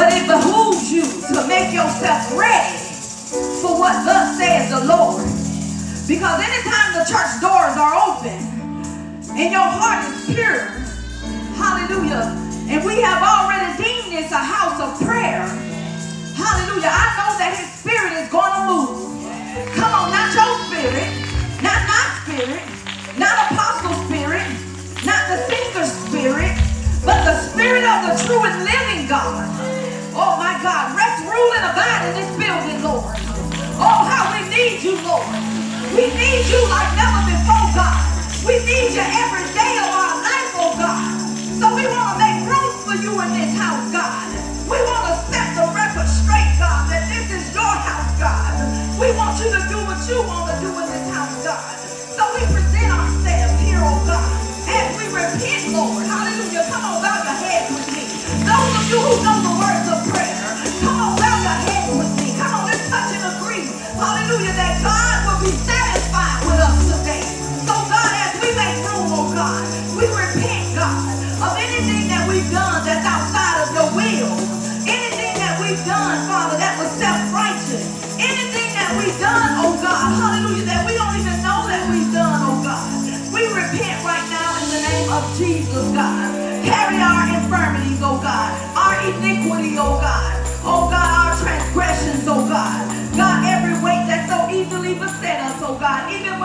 But it behooves you to make yourself ready for what thus says the Lord. Because anytime the church doors are open and your heart is pure, hallelujah, and we have already deemed this a house of prayer, hallelujah, I know that his spirit is going to move. Come on, not your spirit, not my spirit, not apostle spirit, not the seeker spirit, but the spirit of the true and living God. Oh my God, rest, rule, and abide in this building, Lord. Oh, how we need you, Lord. We need you like never before, God. We need you every day of our life, oh God. So we want to make room for you in this house, God. We want to set the record straight, God, that this is your house, God. We want you to do what you want to do in this house, God. So we present ourselves here, oh God, as we repent, Lord. Hallelujah. Come on, bow your head with me. Those of you who know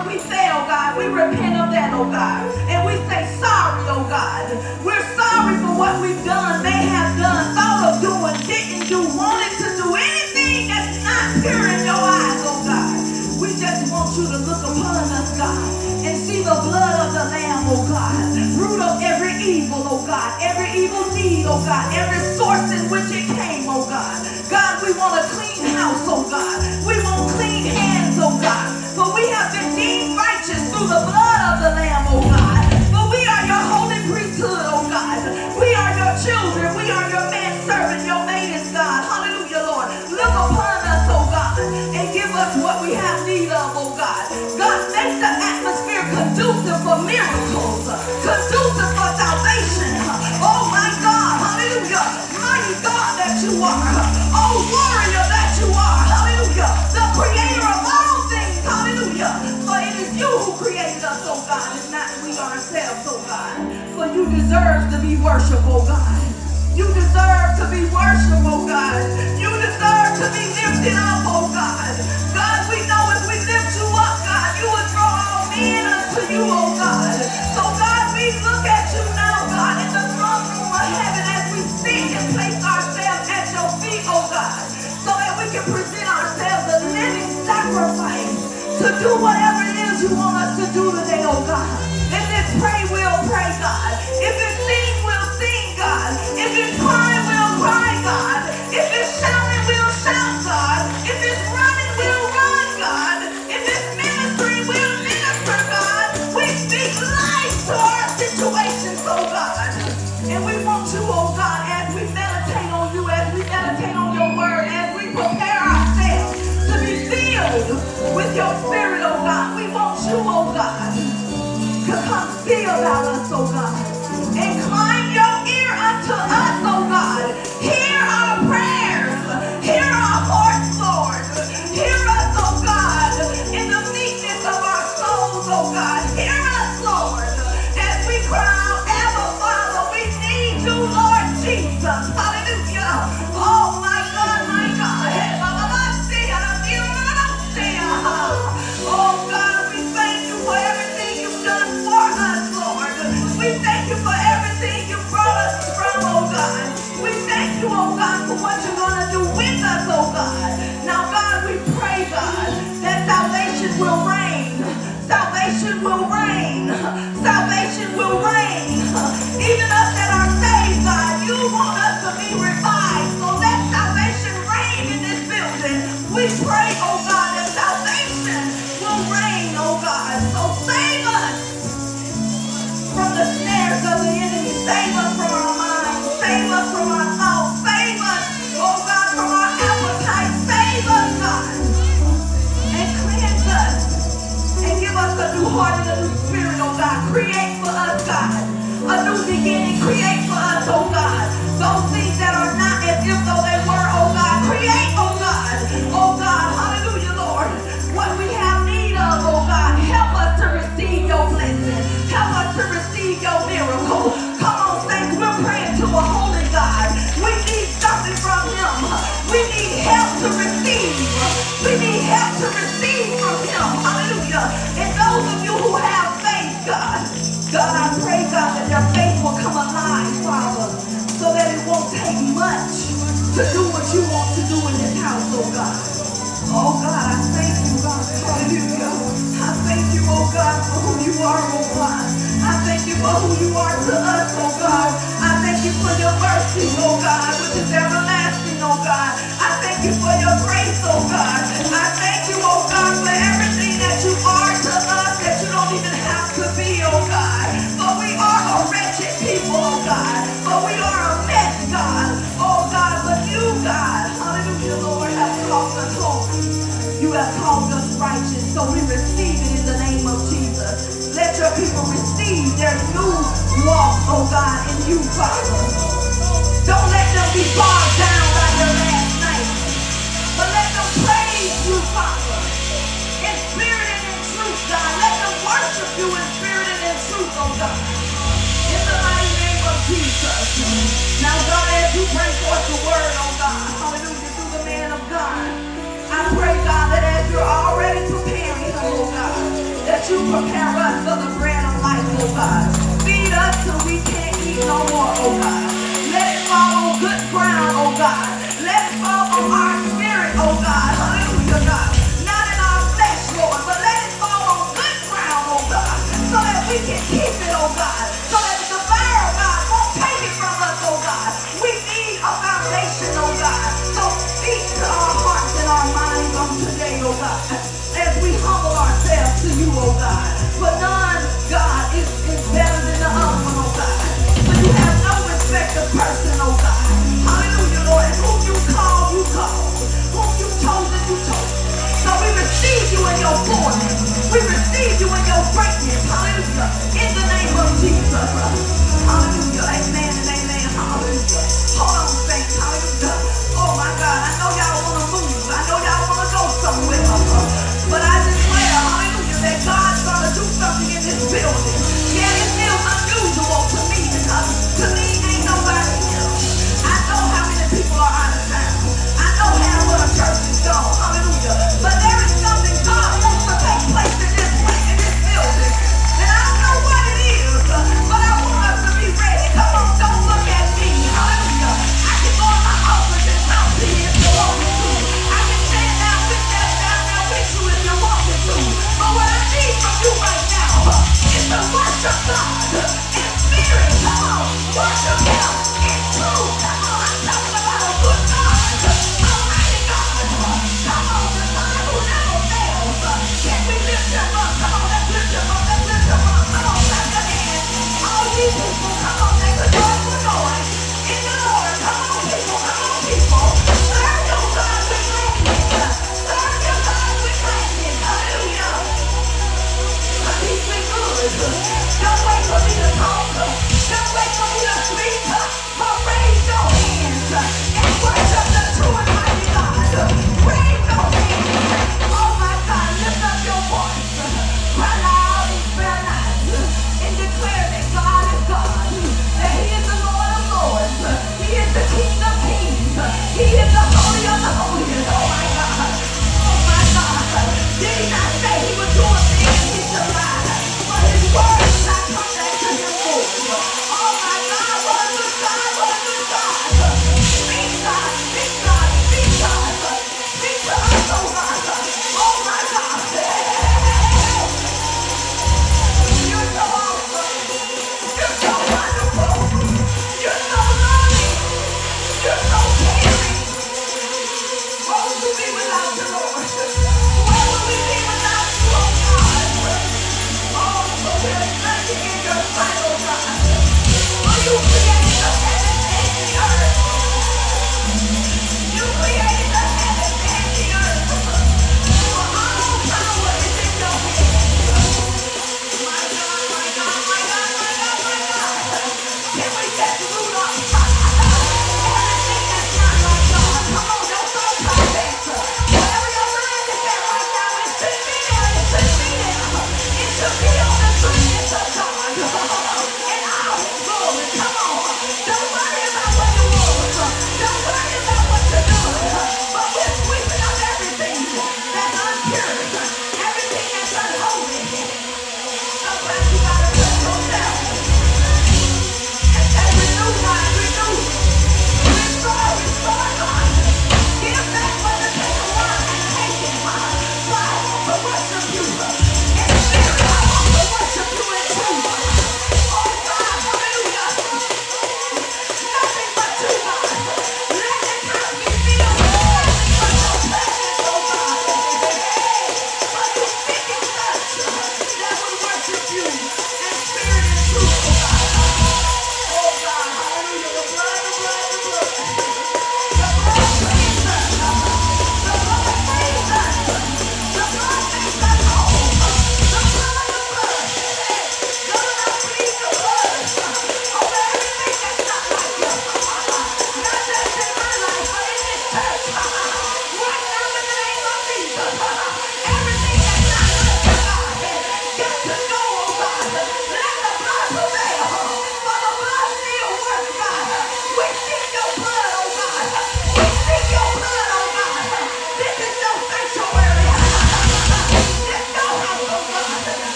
when we fail, oh God, we repent of that, oh God. And we say sorry, oh God. We're sorry for what we've done, may have done, thought of doing, didn't do, wanted to do anything that's not pure in your eyes, oh God. We just want you to look upon us, God, and see the blood of the Lamb, oh God. Root up every evil, oh God, every evil need, oh God, every source in which it came, oh God. God, we want a clean house, oh God. We want clean hands, oh God. God. It's not we ourselves, oh God. For you deserve to be worshipped, oh God. You deserve to be worshipped, oh God. You deserve to be lifted up, oh God. God, we know if we lift you up, God, you will draw all men unto you, oh God. So God, we look at you now, God, in the throne room of heaven as we sit and place ourselves at your feet, oh God, so that we can present ourselves a living sacrifice to do whatever it is you want us to do today, oh God. move oh God. Create for us, God. A new beginning. Create for us, oh God. Those things that are not as if though they were, oh God. Create, oh God. Oh God. Hallelujah, Lord. What we have need of, oh God. Help us to receive your blessing. Help us to receive your miracle. For who you are to us, oh God. I thank you for your mercy, oh God, which is everlasting, oh God. I thank you for your grace, oh God. I thank you, oh God, for everything that you are to us that you don't even have to be, oh God. For we are a wretched people, oh God. For we are a mess, God. Oh God, but you, God, hallelujah, Lord, have called us holy. You have called us righteous, so we receive it in the name of Jesus. Let your people receive their you, Father. Don't let them be bogged down by their last night, but let them praise you, Father, in spirit and in truth, God. Let them worship you in spirit and in truth, oh God. In the mighty name of Jesus. Now, God, as you bring forth the word, oh God, hallelujah, through the man of God, I pray, God, that as you're already preparing him, oh God, that you prepare us for the bread of life, oh God. Feed us till we no more, oh God. Let it fall on good ground, oh God. Let it fall on our your greatness. Hallelujah. In the name of Jesus. Hallelujah. Amen and amen. Hallelujah.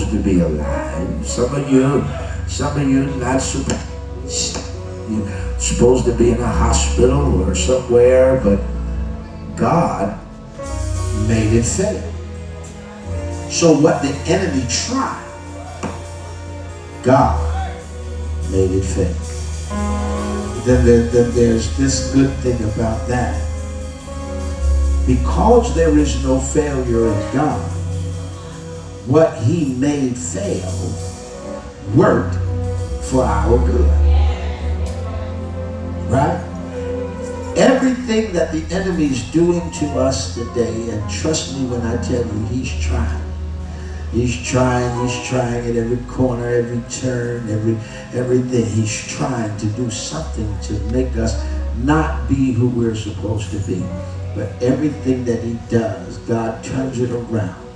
Supposed to be alive. Some of you, some of you not supposed, you're supposed to be in a hospital or somewhere, but God made it fail. So what the enemy tried, God made it fail. Then, there, then there's this good thing about that. Because there is no failure in God, what he made fail worked for our good. Right? Everything that the enemy is doing to us today, and trust me when I tell you, he's trying. He's trying, he's trying at every corner, every turn, every everything. He's trying to do something to make us not be who we're supposed to be. But everything that he does, God turns it around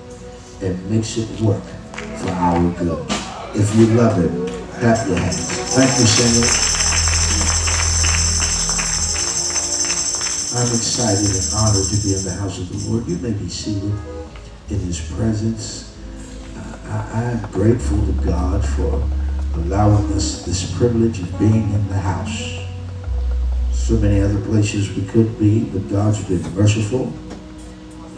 and makes it work for our good. If you love it, clap your hands. Thank you, Señor. I'm excited and honored to be in the house of the Lord. You may be seated in his presence. Uh, I, am grateful to God for allowing us this privilege of being in the house. So many other places we could be, but God's been merciful,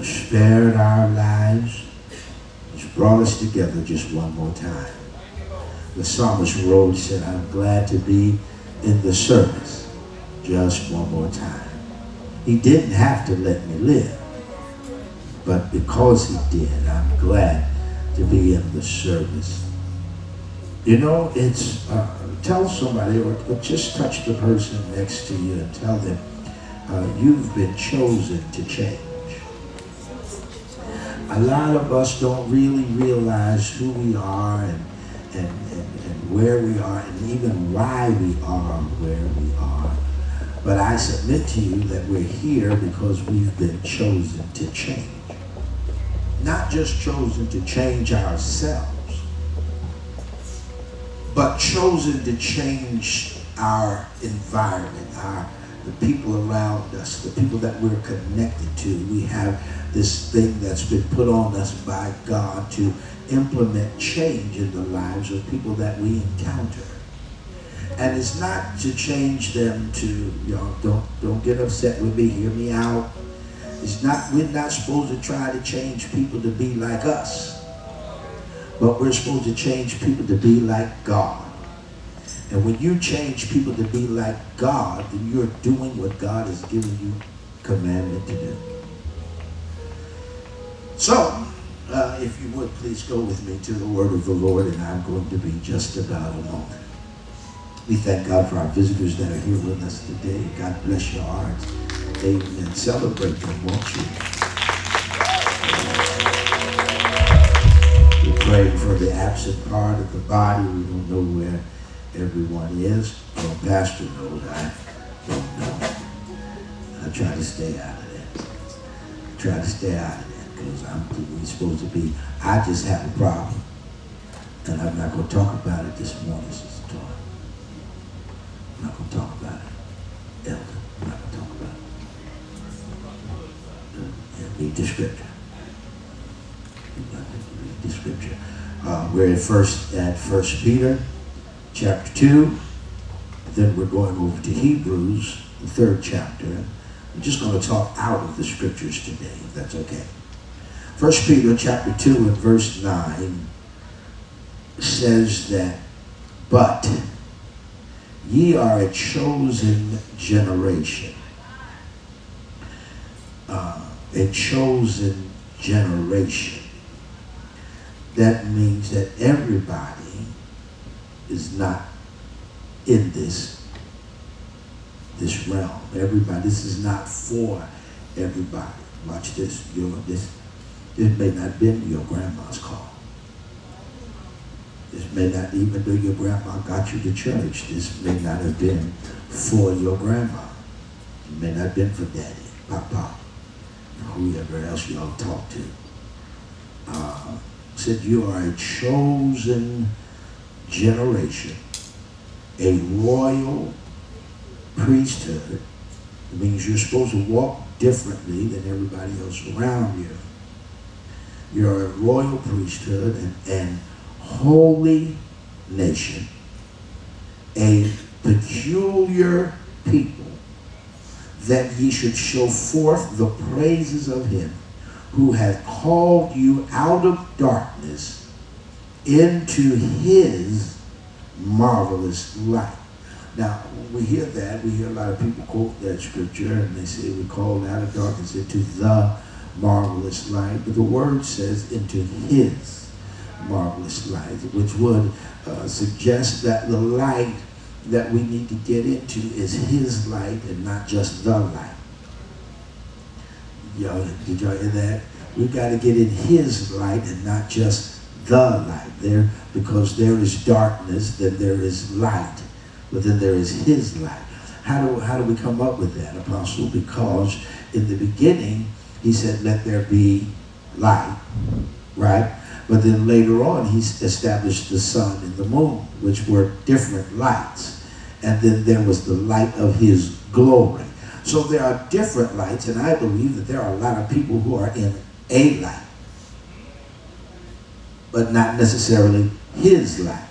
spared our lives, brought us together just one more time. The psalmist wrote, said, I'm glad to be in the service just one more time. He didn't have to let me live, but because he did, I'm glad to be in the service. You know, it's, uh, tell somebody or, or, just touch the person next to you and tell them, uh, you've been chosen to change. A lot of us don't really realize who we are and, and, and, and where we are and even why we are where we are. But I submit to you that we're here because we've been chosen to change not just chosen to change ourselves, but chosen to change our environment, our the people around us, the people that we're connected to. We have this thing that's been put on us by God to implement change in the lives of people that we encounter. And it's not to change them to, know, don't don't get upset with me, hear me out. It's not, we're not supposed to try to change people to be like us. But we're supposed to change people to be like God. And when you change people to be like God, then you're doing what God has given you commandment to do. So, uh, if you would, please go with me to the word of the Lord, and I'm going to be just about a moment. We thank God for our visitors that are here with us today. God bless your hearts. Amen. Celebrate them, won't you? We pray for the absent part of the body. We don't know where everyone is. Well, Pastor knows. I don't know. I try to stay out of that. I try to stay out of that because I'm supposed to be. I just have a problem. And I'm not going to talk about it this morning, Sister Todd. I'm not going to talk about it. Elder. I'm not going to talk about it. Read the scripture. Read the scripture. Uh, we're at first at First Peter, chapter two. Then we're going over to Hebrews, the third chapter. I'm just going to talk out of the scriptures today, if that's okay. First Peter chapter two and verse nine says that, but ye are a chosen generation. Uh, a chosen generation. That means that everybody is not in this, this realm. Everybody, this is not for everybody. Watch this. Your, this, this may not have been your grandma's call. This may not, even though your grandma got you to church, this may not have been for your grandma. It may not have been for daddy, papa, whoever else y'all talk to. Uh, said you are a chosen generation, a royal priesthood. It means you're supposed to walk differently than everybody else around you. You're a royal priesthood and, and holy nation, a peculiar people, that ye should show forth the praises of him who hath called you out of darkness into his marvelous light. Now, when we hear that, we hear a lot of people quote that scripture and they say we called out of darkness into the marvelous light. But the word says into his marvelous light, which would uh, suggest that the light that we need to get into is his light and not just the light. Y'all, did y'all hear that? We've got to get in his light and not just the light. There, because there is darkness, then there is light but then there is his light. How do, how do we come up with that, Apostle? Because in the beginning, he said, let there be light, right? But then later on, he established the sun and the moon, which were different lights. And then there was the light of his glory. So there are different lights, and I believe that there are a lot of people who are in a light, but not necessarily his light.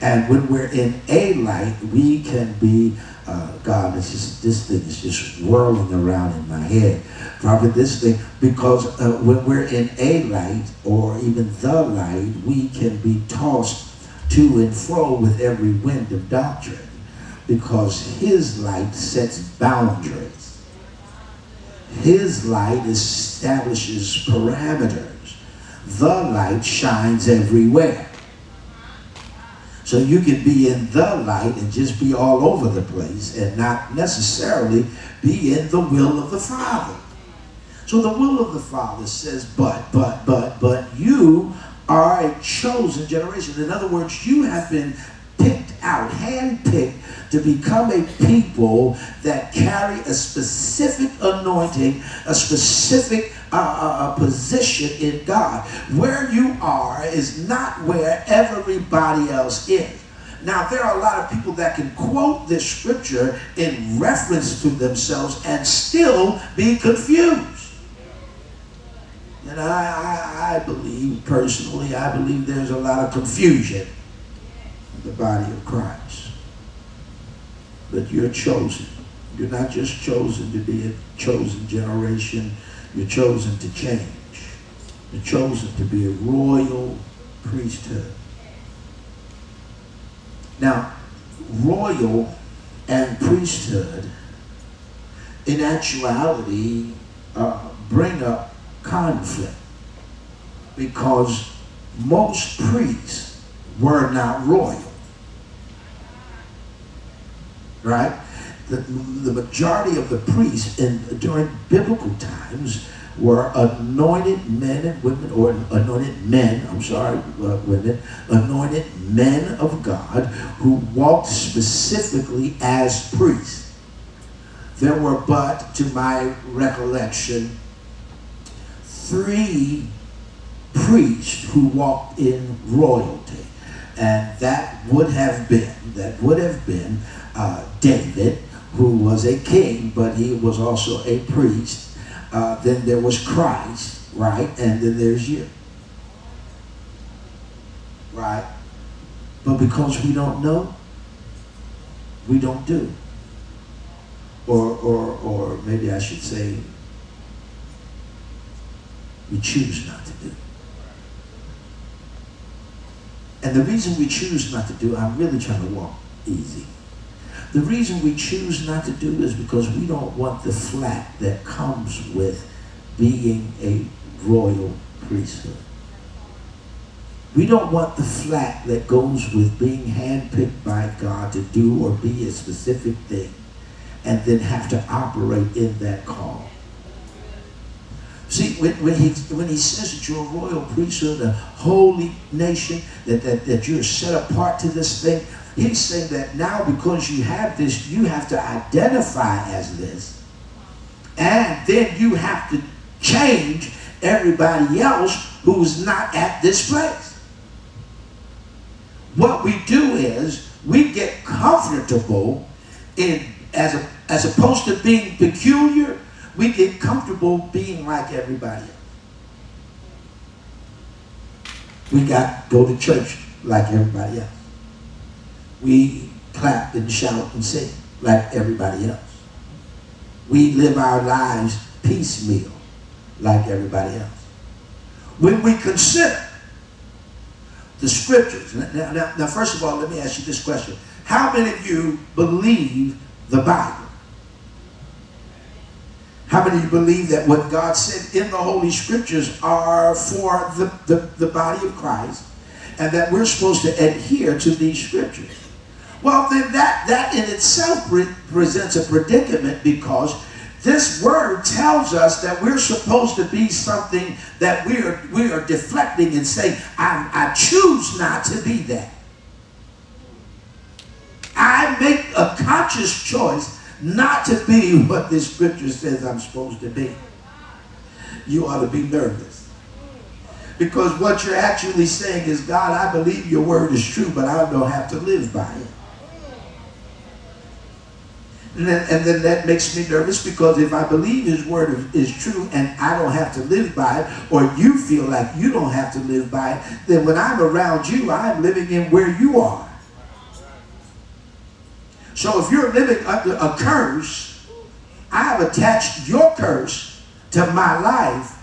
And when we're in a light, we can be, uh, God, it's just, this thing is just whirling around in my head. Probably this thing, because uh, when we're in a light or even the light, we can be tossed to and fro with every wind of doctrine because his light sets boundaries. His light establishes parameters. The light shines everywhere. So you can be in the light and just be all over the place and not necessarily be in the will of the Father. So the will of the Father says, but, but, but, but you are a chosen generation. In other words, you have been picked out, handpicked to become a people that carry a specific anointing, a specific uh, uh, position in God. Where you are is not where everybody else is. Now, there are a lot of people that can quote this scripture in reference to themselves and still be confused. And I, I, I believe, personally, I believe there's a lot of confusion in the body of Christ. But you're chosen. You're not just chosen to be a chosen generation you're chosen to change. You're chosen to be a royal priesthood. Now, royal and priesthood, in actuality, uh, bring up conflict because most priests were not royal. Right? the, the majority of the priests in during biblical times were anointed men and women, or anointed men, I'm sorry, uh, women, anointed men of God who walked specifically as priests. There were but, to my recollection, three priests who walked in royalty. And that would have been, that would have been uh, David, who was a king, but he was also a priest. Uh, then there was Christ, right? And then there's you. Right? But because we don't know, we don't do. Or, or, or maybe I should say, we choose not to do. And the reason we choose not to do, I'm really trying to walk easy. The reason we choose not to do is because we don't want the flat that comes with being a royal priesthood. We don't want the flat that goes with being handpicked by God to do or be a specific thing and then have to operate in that call. When, when, he, when he says that you're a royal priesthood, a holy nation, that, that, that you're set apart to this thing, he's saying that now because you have this, you have to identify as this. And then you have to change everybody else who's not at this place. What we do is we get comfortable in as a, as opposed to being peculiar, we get comfortable being like everybody else. We got go to church like everybody else. We clap and shout and sing like everybody else. We live our lives piecemeal like everybody else. When we consider the scriptures, now, now, now first of all, let me ask you this question. How many of you believe the Bible? How many of you believe that what God said in the Holy Scriptures are for the, the, the body of Christ and that we're supposed to adhere to these Scriptures? Well, then that, that in itself pre presents a predicament because this word tells us that we're supposed to be something that we are, we are deflecting and saying, I, I choose not to be that. I make a conscious choice not to be what this scripture says I'm supposed to be. You ought to be nervous. Because what you're actually saying is, God, I believe your word is true, but I don't have to live by it. And then, and then, that makes me nervous because if I believe his word is true and I don't have to live by it, or you feel like you don't have to live by it, then when I'm around you, I'm living in where you are. So if you're living under a curse, I have attached your curse to my life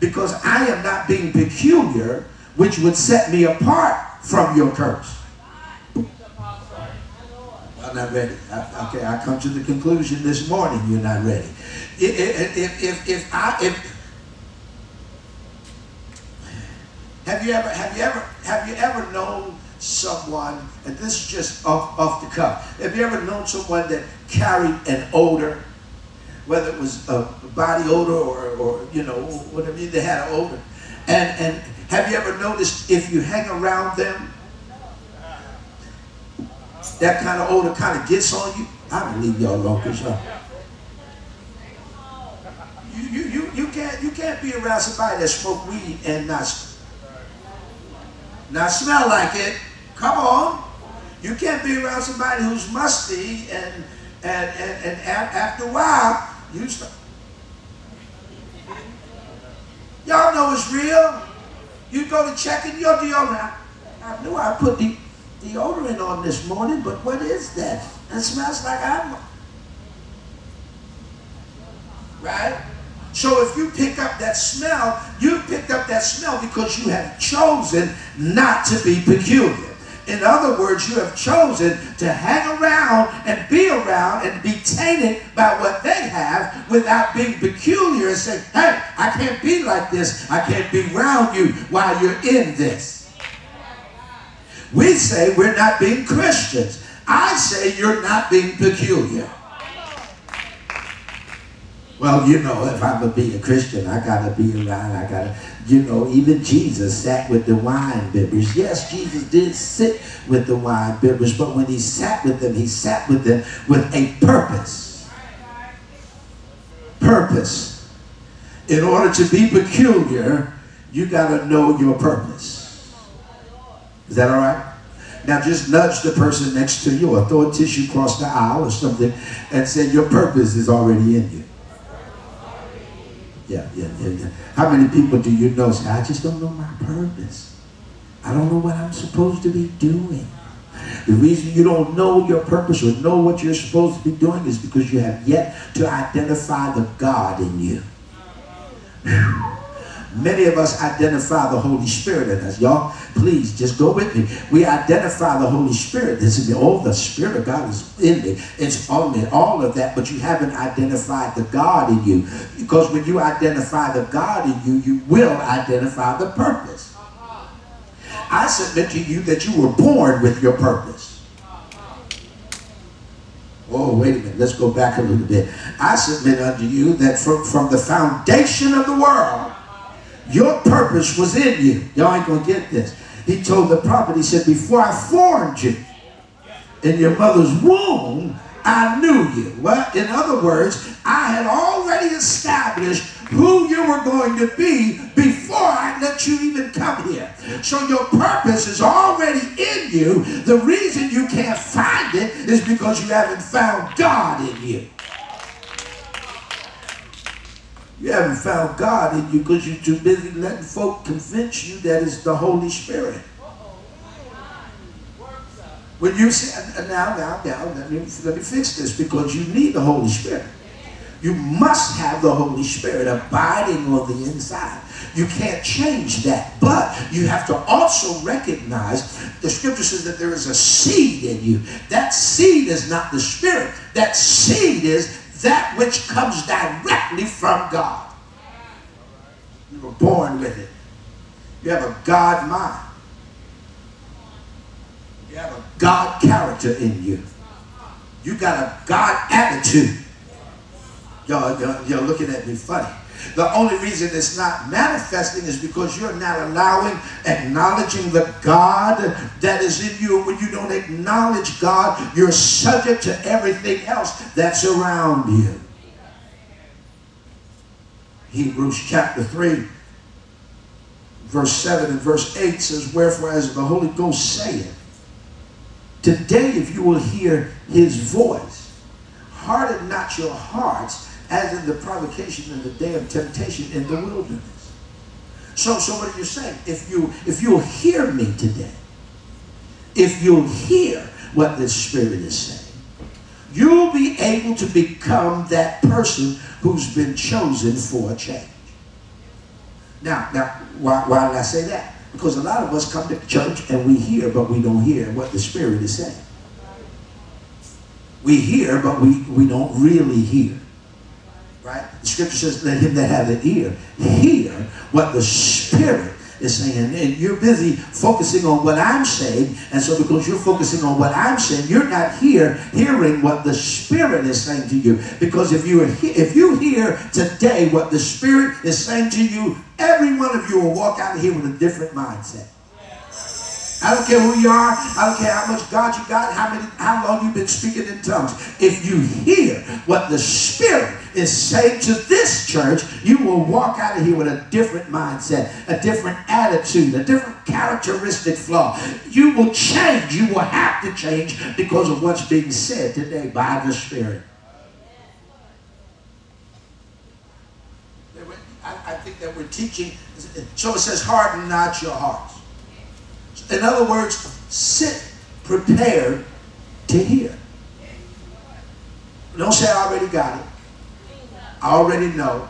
because I am not being peculiar, which would set me apart from your curse. I'm not ready. I, okay, I come to the conclusion this morning you're not ready. If, if, if, if I if have you ever have you ever have you ever known someone, and this is just off, off the cuff. Have you ever known someone that carried an odor, whether it was a body odor or, or you know, whatever, they had an odor. And, and have you ever noticed if you hang around them, that kind of odor kind of gets on you? I don't leave y'all alone because y'all. You, you, you, you, can't, you can't be around somebody that smoke weed and not, not smell like it. Come on. You can't be around somebody who's musty and and and, and after a while you start. Y'all know it's real. You go to checking your deodorant. I knew I put the deodorant on this morning, but what is that? It smells like I'm. Right? So if you pick up that smell, you picked up that smell because you have chosen not to be peculiar. In other words, you have chosen to hang around and be around and be tainted by what they have without being peculiar and say, hey, I can't be like this. I can't be around you while you're in this. We say we're not being Christians. I say you're not being peculiar. Well, you know, if I'm going to be a Christian, I got to be around, I got to, you know, even Jesus sat with the wine bibbers. Yes, Jesus did sit with the wine bibbers, but when he sat with them, he sat with them with a purpose. Purpose. In order to be peculiar, you got to know your purpose. Is that all right? Now just nudge the person next to you or throw a tissue across the aisle or something and say your purpose is already in you yeah, yeah, yeah, yeah. How many people do you know say, I just don't know my purpose. I don't know what I'm supposed to be doing. The reason you don't know your purpose or know what you're supposed to be doing is because you have yet to identify the God in you. Many of us identify the Holy Spirit in us. Y'all, please just go with me. We identify the Holy Spirit. This is the oh, the Spirit of God is in me. It's on me, all of that, but you haven't identified the God in you. Because when you identify the God in you, you will identify the purpose. I submit to you that you were born with your purpose. Oh, wait a minute. Let's go back a little bit. I submit unto you that from, from the foundation of the world, your purpose was in you. Y'all ain't going to get this. He told the prophet, he said, before I formed you in your mother's womb, I knew you. Well, in other words, I had already established who you were going to be before I let you even come here. So your purpose is already in you. The reason you can't find it is because you haven't found God in you. You haven't found God in you because you're too busy letting folk convince you that it's the Holy Spirit. When you say, now, now, now, let me, let me fix this because you need the Holy Spirit. You must have the Holy Spirit abiding on the inside. You can't change that. But you have to also recognize the scripture says that there is a seed in you. That seed is not the Spirit, that seed is that which comes directly from God. You were born with it. You have a God mind. You have a God character in you. You got a God attitude. Y'all, y'all, y'all looking at me funny. The only reason it's not manifesting is because you're not allowing, acknowledging the God that is in you. When you don't acknowledge God, you're subject to everything else that's around you. Hebrews chapter 3, verse 7 and verse 8 says, Wherefore, as the Holy Ghost saith, Today, if you will hear his voice, harden not your hearts as in the provocation and the day of temptation in the wilderness. So, so what are you saying? If you if you'll hear me today, if you'll hear what the Spirit is saying, you'll be able to become that person who's been chosen for a change. Now, now, why, why did I say that? Because a lot of us come to church and we hear, but we don't hear what the Spirit is saying. We hear, but we, we don't really hear. Right? The scripture says, let him that have an ear hear what the Spirit is saying. And you're busy focusing on what I'm saying. And so because you're focusing on what I'm saying, you're not here hearing what the Spirit is saying to you. Because if you, if you hear today what the Spirit is saying to you, every one of you will walk out of here with a different mindset. I don't care who you are. I don't care how much God you got, how many, how long you've been speaking in tongues. If you hear what the Spirit is saying to this church, you will walk out of here with a different mindset, a different attitude, a different characteristic flaw. You will change. You will have to change because of what's being said today by the Spirit. I think that we're teaching. So it says, harden not your hearts. In other words, sit prepared to hear. Don't say I already got it. I already know.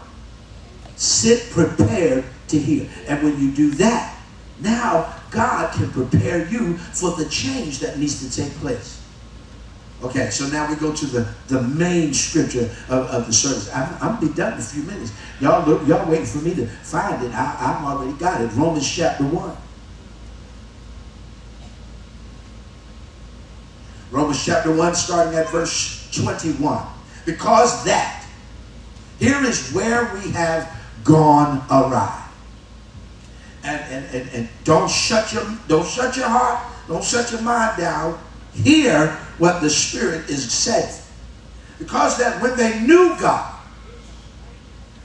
Sit prepared to hear. And when you do that, now God can prepare you for the change that needs to take place. Okay, so now we go to the, the main scripture of, of the service. I'm, I'm be done in a few minutes. Y'all, look, y'all waiting for me to find it. I, I've already got it. Romans chapter 1. Romans chapter 1, starting at verse 21. Because that, here is where we have gone awry. And, and, and, and don't shut your don't shut your heart, don't shut your mind down. Hear what the Spirit is saying. Because that when they knew God,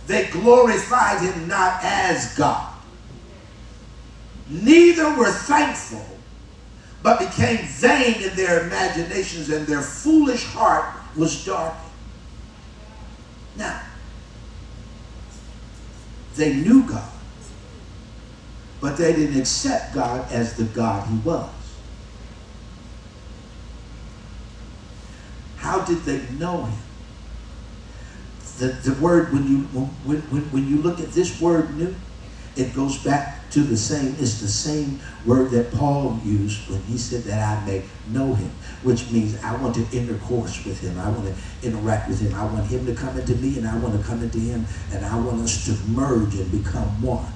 they glorified him not as God. Neither were thankful but became vain in their imaginations, and their foolish heart was darkened. Now, they knew God, but they didn't accept God as the God he was. How did they know him? The, the word, when you, when, when, when you look at this word new, it goes back to the same, it's the same word that Paul used when he said that I may know him, which means I want to intercourse with him. I want to interact with him. I want him to come into me and I want to come into him and I want us to merge and become one.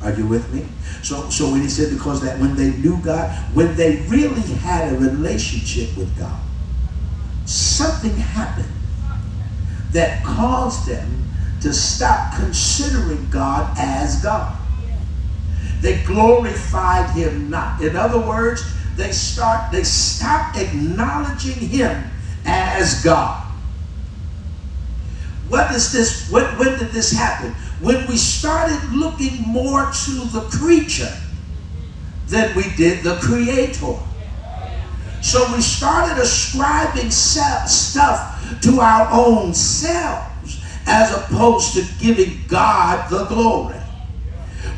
Are you with me? So, so when he said because that when they knew God, when they really had a relationship with God, something happened that caused them to stop considering God as God. They glorified him not. In other words, they start they stop acknowledging him as God. What is this? When, when did this happen? When we started looking more to the creature than we did the creator. So we started ascribing stuff to our own selves as opposed to giving God the glory.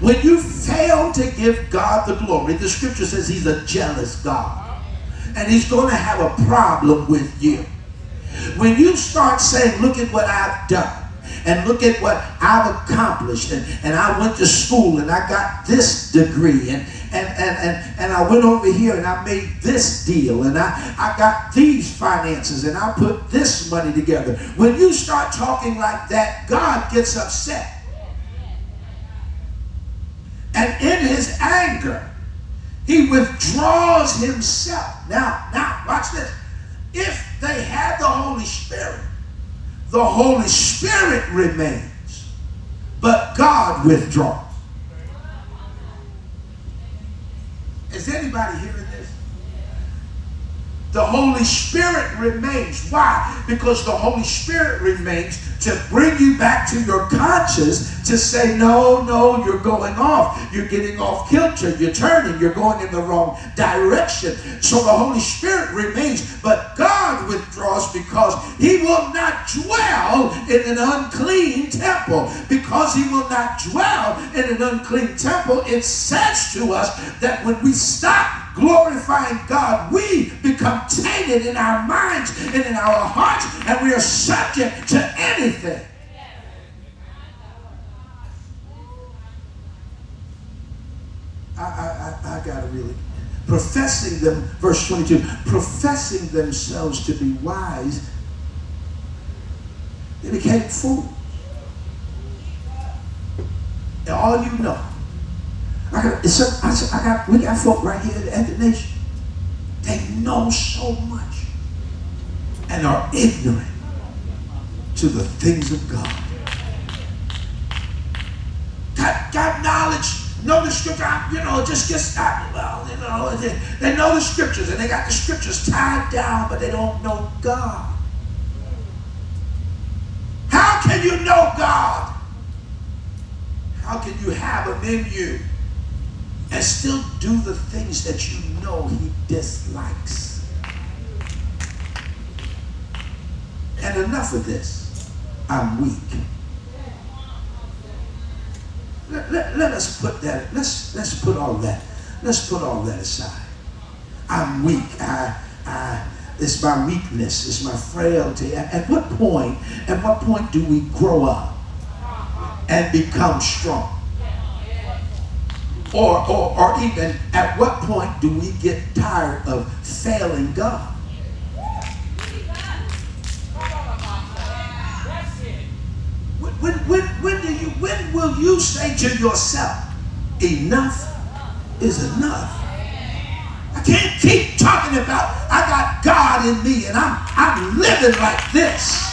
When you fail to give God the glory, the scripture says he's a jealous God. And he's going to have a problem with you. When you start saying, look at what I've done, and look at what I've accomplished, and, and I went to school and I got this degree, and, and, and, and, and I went over here and I made this deal, and I, I got these finances, and I put this money together. When you start talking like that, God gets upset. And in his anger, he withdraws himself. Now, now, watch this. If they had the Holy Spirit, the Holy Spirit remains, but God withdraws. Is anybody hearing this? The Holy Spirit remains. Why? Because the Holy Spirit remains to bring you back to your conscience to say, no, no, you're going off. You're getting off kilter. You're turning. You're going in the wrong direction. So the Holy Spirit remains, but God withdraws because he will not dwell in an unclean temple. Because he will not dwell in an unclean temple, it says to us that when we stop glorifying God, we become tainted in our minds and in our hearts, and we are subject to anything. I, I, I, I got to really. Professing them, verse 22, professing themselves to be wise, they became fools. And all you know I got, it's I, said, I got, we got folk right here at the nation. They know so much and are ignorant to the things of God. Got, got knowledge, know the scripture, you know, just gets, well, you know, they, they know the scriptures and they got the scriptures tied down, but they don't know God. How can you know God? How can you have him in you? And still do the things that you know he dislikes. And enough of this. I'm weak. Let, let, let, us put that, let's, let's put all that, let's put all that aside. I'm weak. I, I, it's my weakness. It's my frailty. At, at what point, at what point do we grow up and become strong? Or, or, or even at what point do we get tired of failing God? When, when, when, do you, when will you say to yourself, enough is enough? I can't keep talking about I got God in me and I'm, I'm living like this.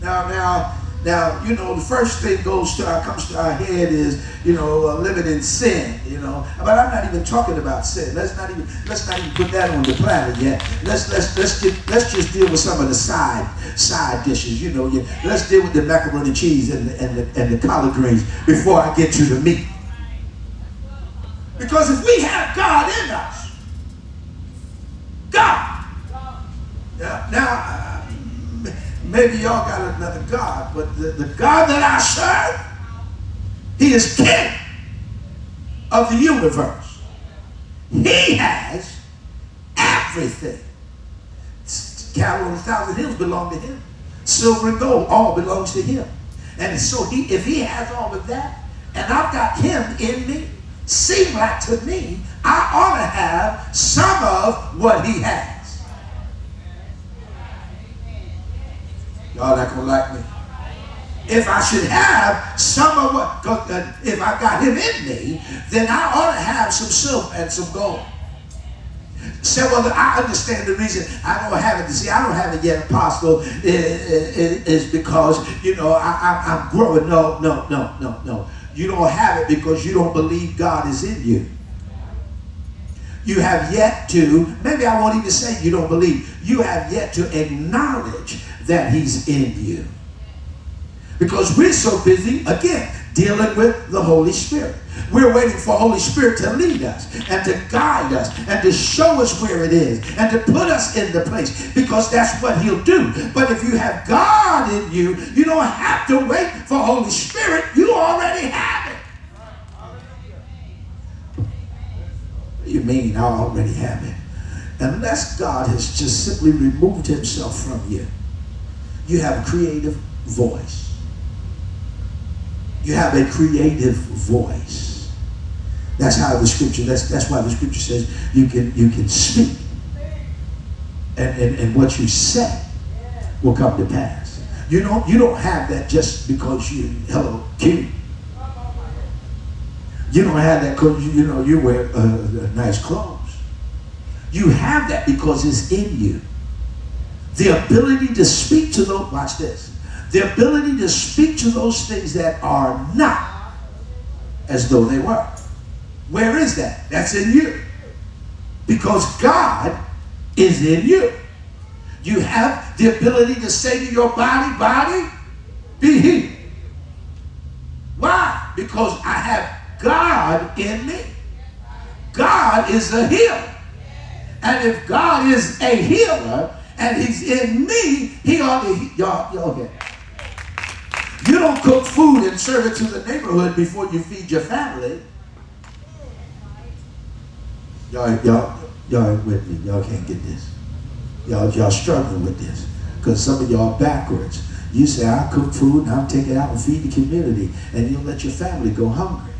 Now, now, now, you know, the first thing goes to our comes to our head is, you know, uh, living in sin, you know. But I'm not even talking about sin. Let's not even let's not even put that on the platter yet. Let's let's let's just let's just deal with some of the side side dishes, you know. Let's deal with the macaroni and cheese and the, and the, and the collard greens before I get to the meat. Because if we have God in us, God. Yeah, now Maybe y'all got another God, but the, the God that I serve, he is king of the universe. He has everything. Cattle on a thousand hills belong to him. Silver and gold all belongs to him. And so he, if he has all of that, and I've got him in me, seem like to me I ought to have some of what he has. Y'all not gonna like me. If I should have some of what, if I got him in me, then I ought to have some silver and some gold. Say, well, I understand the reason I don't have it. See, I don't have it yet, Apostle, is because, you know, I, am growing. No, no, no, no, no. You don't have it because you don't believe God is in you. You have yet to, maybe I won't even say you don't believe, you have yet to acknowledge that He's in you. Because we're so busy, again, dealing with the Holy Spirit. We're waiting for Holy Spirit to lead us and to guide us and to show us where it is and to put us in the place because that's what he'll do. But if you have God in you, you don't have to wait for Holy Spirit. You already have it. You mean I already have it? Unless God has just simply removed himself from you, you have a creative voice. You have a creative voice. That's how the scripture, that's, that's why the scripture says you can, you can speak. And, and, and what you say will come to pass. You don't, you don't have that just because you, hello, king. You don't have that because you, you know you wear uh, nice clothes. You have that because it's in you. The ability to speak to those, watch this, the ability to speak to those things that are not as though they were. Where is that? That's in you. Because God is in you. You have the ability to say to your body, body, be healed. Why? Because I have God in me. God is a healer. And if God is a healer and he's in me, he ought to, y'all, okay. You don't cook food and serve it to the neighborhood before you feed your family. Y'all, y'all, y'all with me. Y'all can't get this. Y'all, y'all struggling with this. Because some of y'all backwards. You say, I cook food and I'll take it out and feed the community. And you'll let your family go hungry.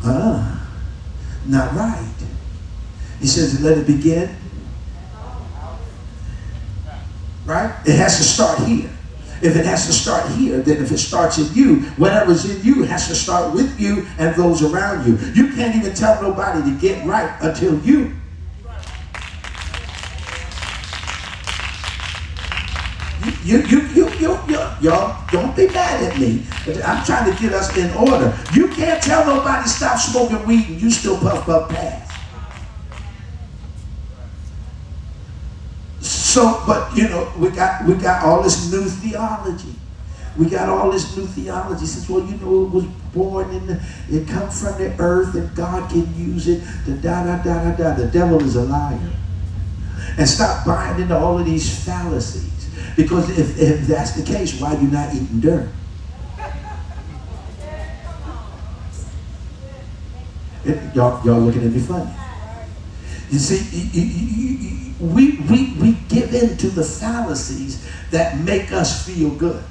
Huh? Not right. He says, let it begin. Right? It has to start here. If it has to start here, then if it starts in you, whatever's in you has to start with you and those around you. You can't even tell nobody to get right until you. You, you, you, you, you, y'all, don't be mad at me. I'm trying to get us in order. You can't tell nobody stop smoking weed and you still puff, puff, pass. So, but you know, we got we got all this new theology. We got all this new theology. Says, well, you know, it was born in the, it come from the earth, and God can use it. The da da da da da. The devil is a liar. And stop buying into all of these fallacies. Because if, if that's the case, why are you not eating dirt? y'all, y'all looking at me funny. You see, we, we, we give in to the fallacies that make us feel good.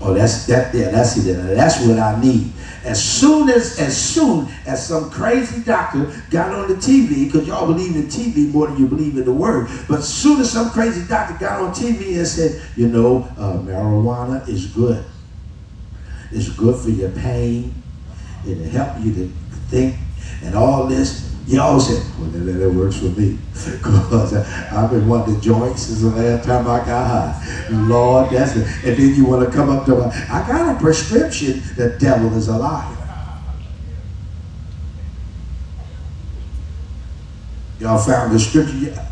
Oh, that's that. Yeah, that's it. That's what I need. As soon as, as soon as some crazy doctor got on the TV, because y'all believe in TV more than you believe in the word, but as soon as some crazy doctor got on TV and said, you know, uh, marijuana is good. It's good for your pain. It'll help you to think and all this. Y'all said, well, that, that works for me. Because I've been wanting the joints since the last time I got high. Lord, that's it. And then you want to come up to my, I got a prescription. The devil is a liar. Y'all found the scripture?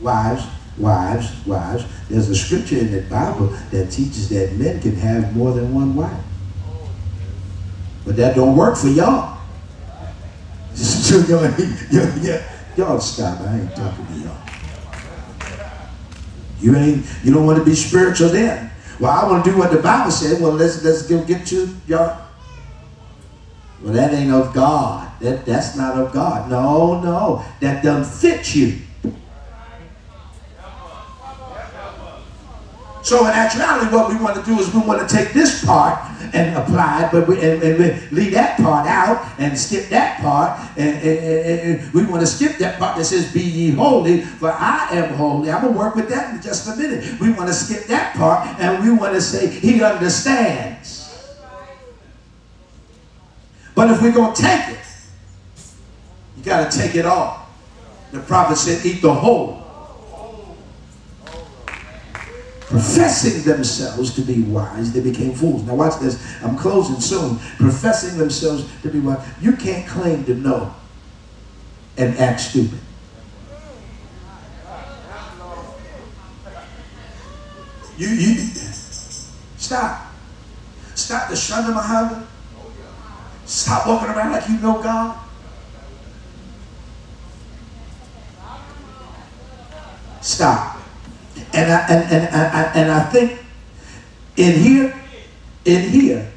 Wives, wives, wives. There's a scripture in the Bible that teaches that men can have more than one wife. But that don't work for y'all y'all, y'all, y'all stop. I ain't talking to y'all. You ain't. You don't want to be spiritual then. Well, I want to do what the Bible said. Well, let's let's go get to y'all. Well, that ain't of God. That that's not of God. No, no, that doesn't fit you. So in actuality, what we want to do is we want to take this part and apply it, but we, and, and we leave that part out and skip that part. And, and, and, we want to skip that part that says, Be ye holy, for I am holy. I'm going to work with that in just a minute. We want to skip that part and we want to say, He understands. But if we're to take it you got to take it all. The prophet said, eat the whole. Professing themselves to be wise, they became fools. Now watch this. I'm closing soon. Professing themselves to be wise. You can't claim to know and act stupid. You, you, stop. Stop the Shana Muhammad. Stop walking around like you know God. Stop. And I, and, and, and, and I think in here, in here,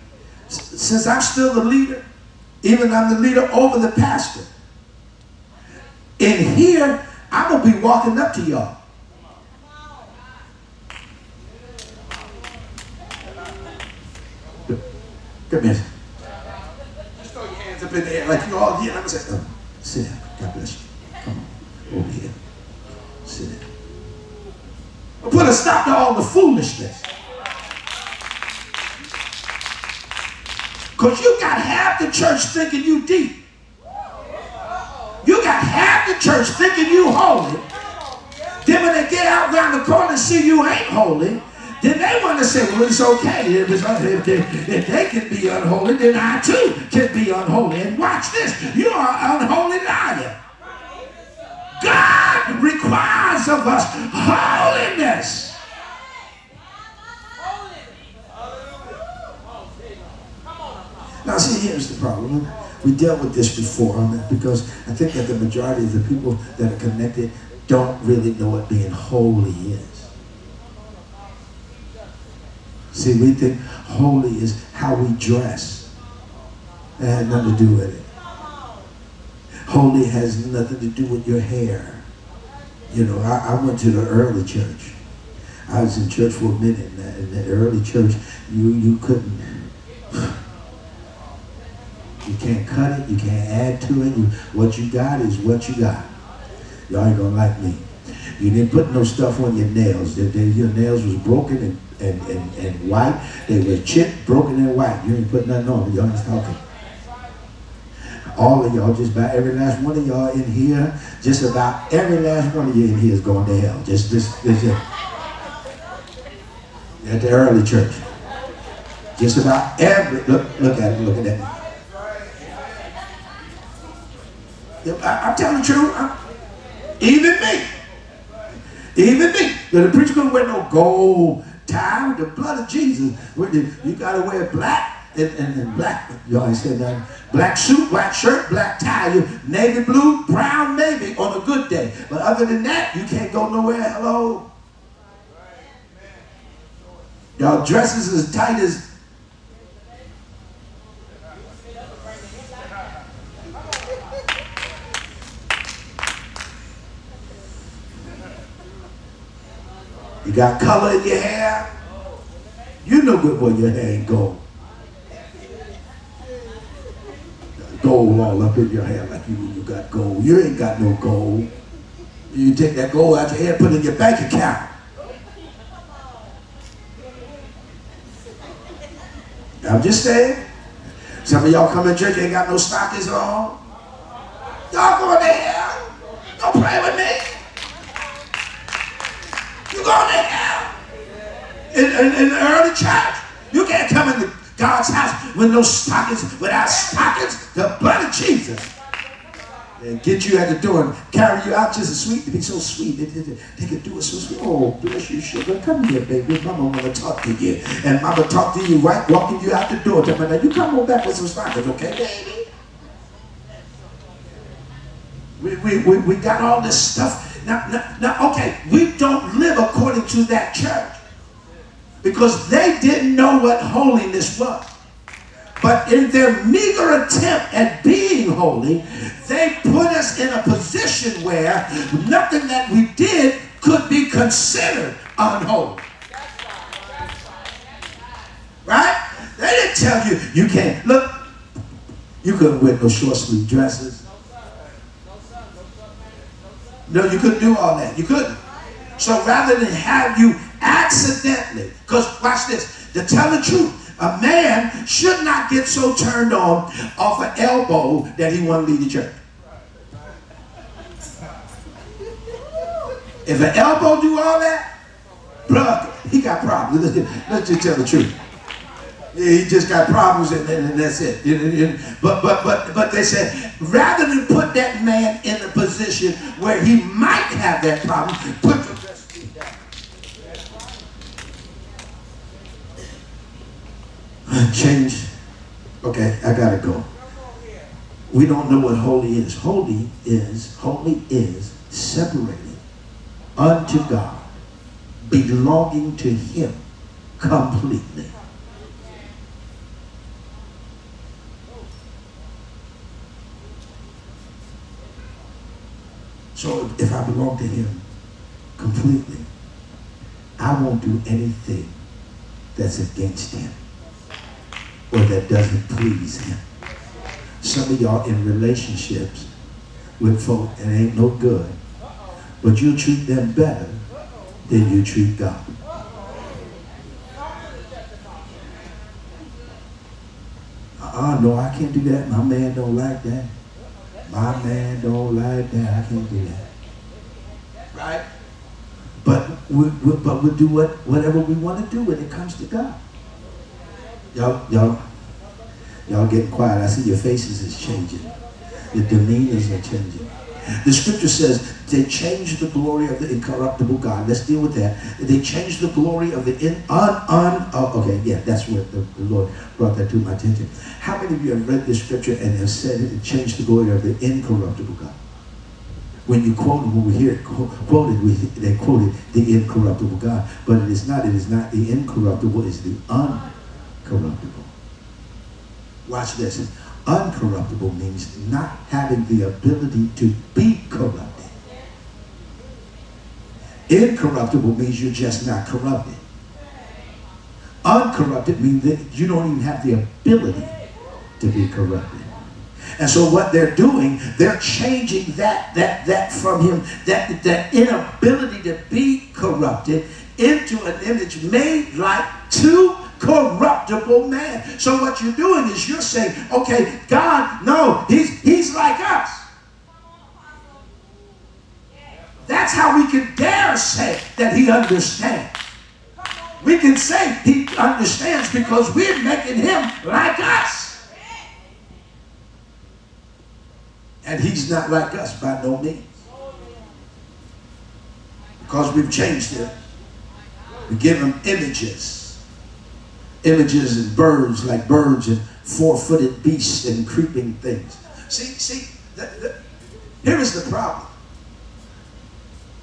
since I'm still the leader, even I'm the leader over the pastor, in here, I'm going to be walking up to y'all. Come here. Just throw your hands up in the air like you all here. Let me say, oh, sit down. God bless you. Come on. Over here. Put a stop to all the foolishness. Because you got half the church thinking you deep. You got half the church thinking you holy. Then when they get out around the corner and see you ain't holy, then they want to say, well, it's okay. If, it's, if, they, if they can be unholy, then I too can be unholy. And watch this. You are an unholy liar. God requires of us holiness. Now, see, here's the problem. We dealt with this before because I think that the majority of the people that are connected don't really know what being holy is. See, we think holy is how we dress. It had nothing to do with it. Holy has nothing to do with your hair. You know, I, I went to the early church. I was in church for a minute. In the, in the early church, you, you couldn't you can't cut it. You can't add to it. You, what you got is what you got. Y'all ain't gonna like me. You didn't put no stuff on your nails. They, they, your nails was broken and, and, and, and white. They were chipped, broken, and white. You ain't put nothing on. Y'all ain't talking. All of y'all, just about every last one of y'all in here, just about every last one of you in here is going to hell. Just, just, just. At the early church. Just about every, look, look at it, look at that. I, am telling the truth. I, even me. Even me. The preacher couldn't wear no gold tie with the blood of Jesus. You got to wear black and, and, and black. You always said that. Black suit, black shirt, black tie. You, navy blue, brown navy on a good day. But other than that, you can't go nowhere. Hello. Y'all dresses as tight as You got color in your hair. You know good when your hair ain't gold. Gold all up in your hair like you, you got gold. You ain't got no gold. You take that gold out your hair, put it in your bank account. I'm just saying. Some of y'all come in church, ain't got no stockings on. Y'all going to hell. Don't play with me. You're going to hell. In, in, in, the early church, you can't come into God's house with no stockings, without stockings, the blood of Jesus. And get you at the door and carry you out just as sweet to be so sweet. They, they, they could do it so sweet. Oh, bless you, sugar. Come here, baby. Mama want to talk to you. And mama talk to you right, walking you out the door. Tell me, now you come on back with some stockings, okay, baby? We, we, we, we got all this stuff now, now, now, okay, we don't live according to that church because they didn't know what holiness was. But in their meager attempt at being holy, they put us in a position where nothing that we did could be considered unholy. Right? They didn't tell you you can't. Look, you couldn't wear no short sleeve dresses. No, you couldn't do all that. You couldn't. So rather than have you accidentally. Because watch this. To tell the truth, a man should not get so turned on off an elbow that he want to leave the church. If an elbow do all that, bruh, he got problems. Let's just, tell the truth. He just got problems and, and, and that's it. But but but but they said rather than put that man in a position where he might have that problem, put Change. Okay, I gotta go. We don't know what holy is. Holy is holy is separated unto God, belonging to Him completely. So if I belong to him completely, I won't do anything that's against him or that doesn't please him. Some of y'all in relationships with folk and ain't no good, but you treat them better than you treat God. Uh-uh, no, I can't do that. My man don't like that. My man don't like that. I can't do that. Right? But we, we, but we'll do what whatever we want to do when it comes to God. Y'all, y'all, y'all getting quiet. I see your faces is changing. Your demeanors are changing. The scripture says they changed the glory of the incorruptible God. Let's deal with that. They changed the glory of the in, un, un, oh, okay, yeah, that's what the, the, Lord brought that to my attention. How many of you have read this scripture and have said it, changed the glory of the incorruptible God? When you quote when we hear it quoted, we, they quoted the incorruptible God. But it is not, it is not the incorruptible, it's the uncorruptible. Watch this. Uncorruptible means not having the ability to be corrupted. Incorruptible means you're just not corrupted. Uncorrupted means that you don't even have the ability to be corrupted. And so what they're doing, they're changing that that that from him, that that inability to be corrupted into an image made like to corruptible man. So what you're doing is you're saying, okay, God, no, he's he's like us. That's how we can dare say that he understands. We can say he understands because we're making him like us. And he's not like us by no means. Because we've changed him. We give him images images and birds like birds and four-footed beasts and creeping things. See, see, the, the, here is the problem.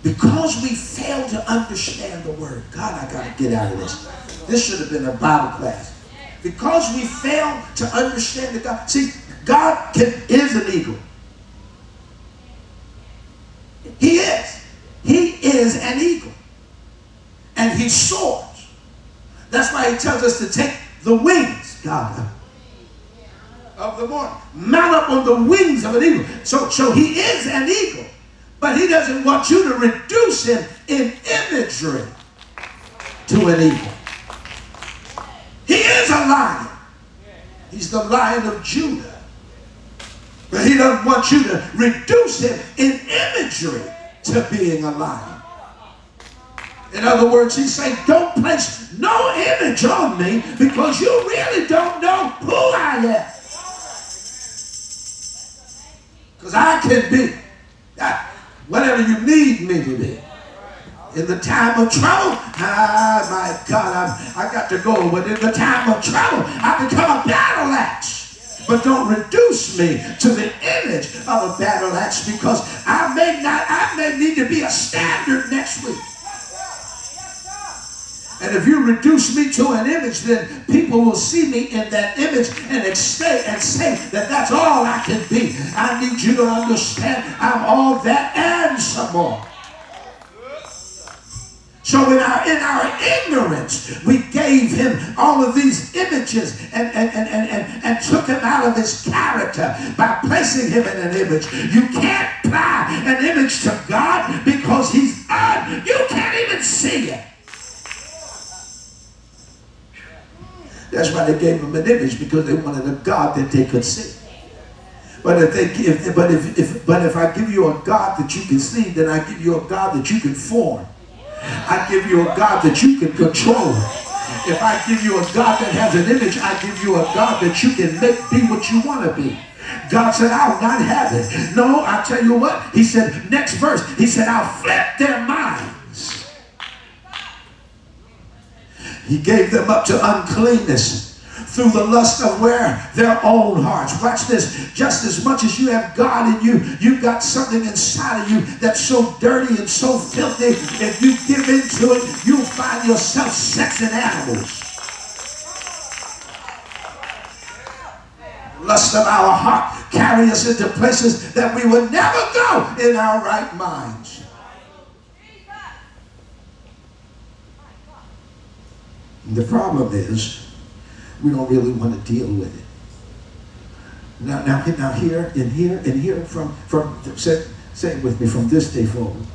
Because we fail to understand the word, God, I got to get out of this. This should have been a Bible class. Because we fail to understand the God. See, God can, is an eagle. He is. He is an eagle. And he soars. That's why he tells us to take the wings, God, of the morning. Mount up on the wings of an eagle. So, so he is an eagle. But he doesn't want you to reduce him in imagery to an eagle. He is a lion. He's the lion of Judah. But he doesn't want you to reduce him in imagery to being a lion. In other words, he's saying, don't place no image on me because you really don't know who I am. Because I can be whatever you need me to be. In the time of trouble, ah, my God, I've, I got to go. But in the time of trouble, I become a battle axe. But don't reduce me to the image of a battle axe because I may not, I may need to be a standard next week. And if you reduce me to an image, then people will see me in that image and say, and say that that's all I can be. I need you to understand I'm all that and some more. So in our, in our ignorance, we gave him all of these images and, and, and, and, and, and took him out of his character by placing him in an image. You can't apply an image to God because he's un. You can't even see it. That's why they gave him an image because they wanted a God that they could see. But if they if but if, if but if I give you a God that you can see, then I give you a God that you can form. I give you a God that you can control. If I give you a God that has an image, I give you a God that you can make be what you want to be. God said, I'll not have it. No, I tell you what. He said, next verse, he said, I'll flip their minds. He gave them up to uncleanness through the lust of where? Their own hearts. Watch this. Just as much as you have God in you, you've got something inside of you that's so dirty and so filthy. If you give into it, you'll find yourself sexing animals. Lust of our heart carry us into places that we would never go in our right minds. The problem is we don't really want to deal with it. Now, now, now here, and here, and here, from, from, say, say it with me, from this day forward,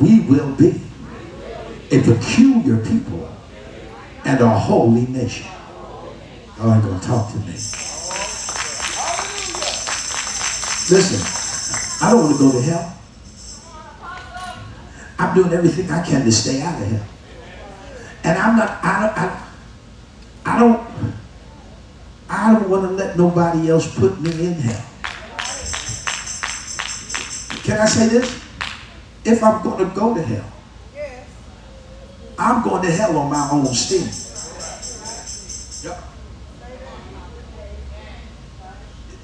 we will be a peculiar people and a holy nation. Oh, I'm going to talk to me. Listen, I don't want to go to hell. I'm doing everything I can to stay out of hell. And I'm not, I, I, I don't, I don't want to let nobody else put me in hell. Can I say this? If I'm going to go to hell, I'm going to hell on my own steam.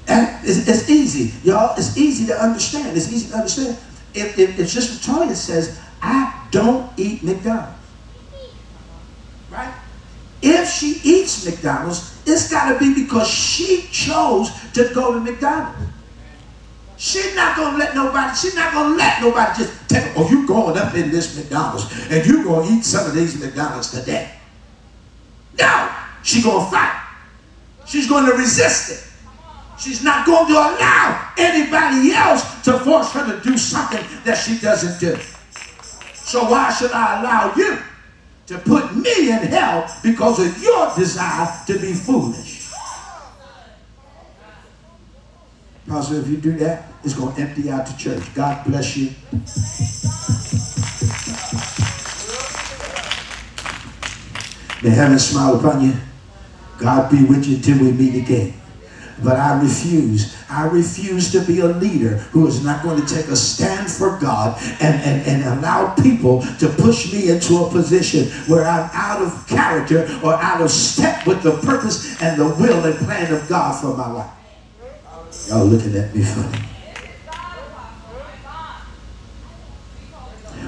And it's, it's easy, y'all. It's easy to understand. It's easy to understand. If, if, if Sister Toya says, I don't eat McDonald's? If she eats McDonald's, it's got to be because she chose to go to McDonald's. She's not gonna let nobody, she's not gonna let nobody just her. oh, you going up in this McDonald's and you gonna eat some of these McDonald's today. No, she's gonna fight. She's gonna resist it. She's not going to allow anybody else to force her to do something that she doesn't do. So why should I allow you to put me in hell because of your desire to be foolish. Pastor, if you do that, it's going to empty out the church. God bless you. May heaven smile upon you. God be with you till we meet again. But I refuse. I refuse to be a leader who is not going to take a stand for God and, and, and allow people to push me into a position where I'm out of character or out of step with the purpose and the will and plan of God for my life. Y'all looking at me funny.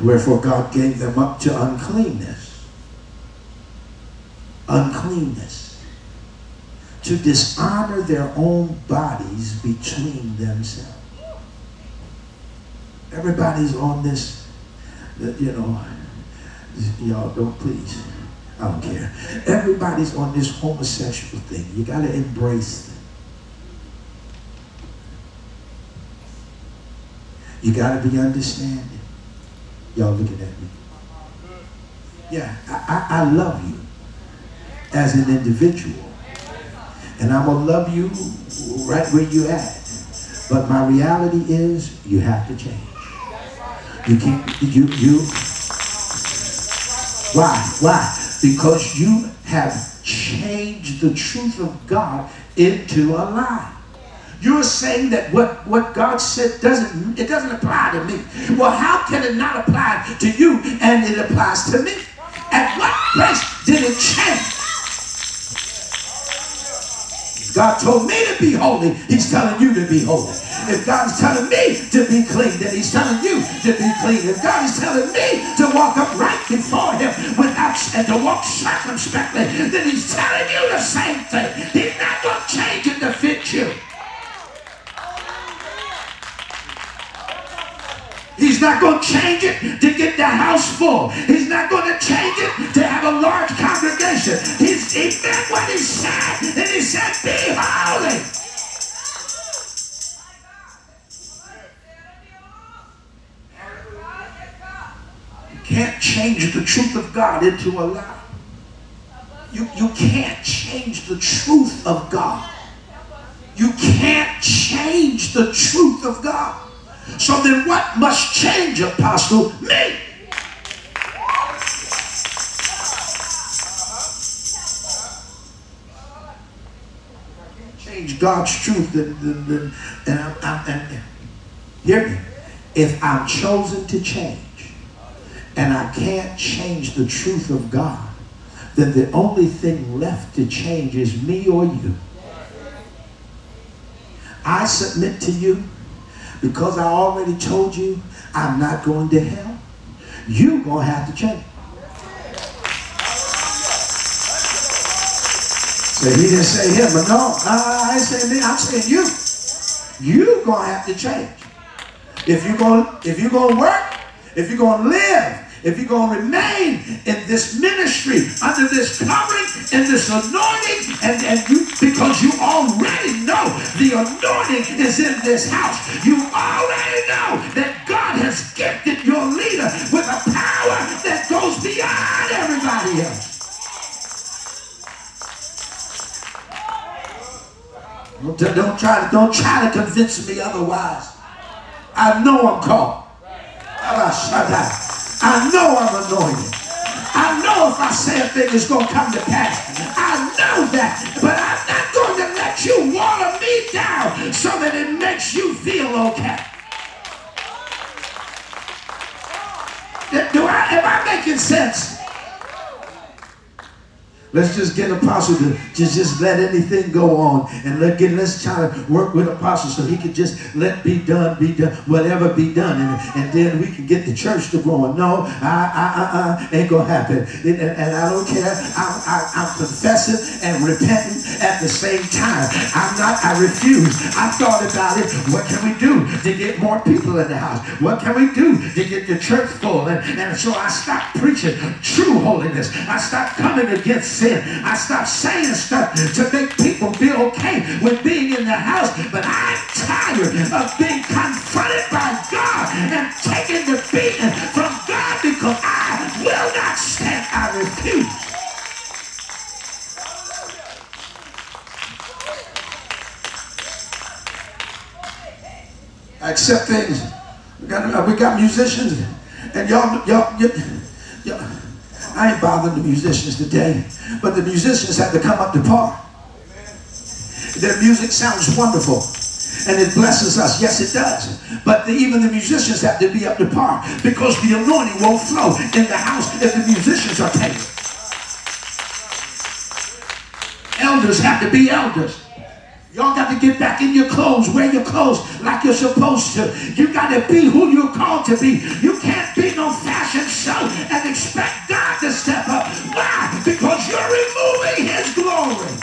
Wherefore God gave them up to uncleanness. Uncleanness to dishonor their own bodies between themselves. Everybody's on this, uh, you know, y'all don't please. I don't care. Everybody's on this homosexual thing. You got to embrace it. You got to be understanding. Y'all looking at me. Yeah, I, I, I love you as an individual. And I'm going to love you right where you at. But my reality is you have to change. You can't, you, you, why? Why? Because you have changed the truth of God into a lie. You're saying that what, what God said doesn't, it doesn't apply to me. Well, how can it not apply to you and it applies to me? At what place did it change? God told me to be holy. He's telling you to be holy. If God's telling me to be clean, then he's telling you to be clean. If God is telling me to walk upright before him without and to walk circumspectly, then he's telling you the same thing. He's not going to change it to fit you. He's not going to change it to get the house full. He's not going to change it to have a large congregation. He's, he meant what he said, and he said, be holy. You can't change the truth of God into a lie. You, you can't change the truth of God You can't change the truth of God. So then what must change, apostle? Me. Change God's truth. Then, and, I'm, I'm, and hear me. If I'm chosen to change and I can't change the truth of God, then the only thing left to change is me or you. I submit to you because I already told you I'm not going to hell. You're going to have to change. So he didn't say him, but no, I ain't saying me, I'm saying you. You're going to have to change. If you're going, if you're going to work, if you're going to live, if you're going to remain in this ministry, under this covering, in this anointing, and, and you because you already know the anointing is in this house. You already know that God has gifted your leader with a power that goes beyond everybody else. Don't, try to don't try to convince me otherwise. I know I'm called. I know I'm anointed. I know if I say a thing, it's going to come to pass. I know that. But I'm not going to let you water me down so that it makes you feel okay. Do I, am I making sense? Let's just get Apostle to just, just let anything go on. And let get, let's try to work with Apostle so he can just let be done, be done, whatever be done. And, and then we can get the church to growing. No, I, I, I, I ain't going to happen. And, and, I don't care. I'm, I, I'm confessing and repenting at the same time. I'm not, I refuse. I thought about it. What can we do to get more people in the house? What can we do to get the church full? And, and so I stopped preaching true holiness. I stopped coming against sin. I stopped saying stuff to make people feel okay with being in the house. But I'm tired of being confronted by God and taking the beating from God because I will not stand. I refuse. I accept things. We got, we got musicians, and y'all, y'all, y'all, y'all I ain't bothering the musicians today, but the musicians have to come up to par. Their music sounds wonderful and it blesses us. Yes, it does. But the, even the musicians have to be up to par because the anointing won't flow in the house if the musicians are paid. Elders have to be elders. Y'all got to get back in your clothes, wear your clothes like you're supposed to. You got to be who you're called to be. You can't be no fashion show and expect God to step up. Why? Because you're removing his glory.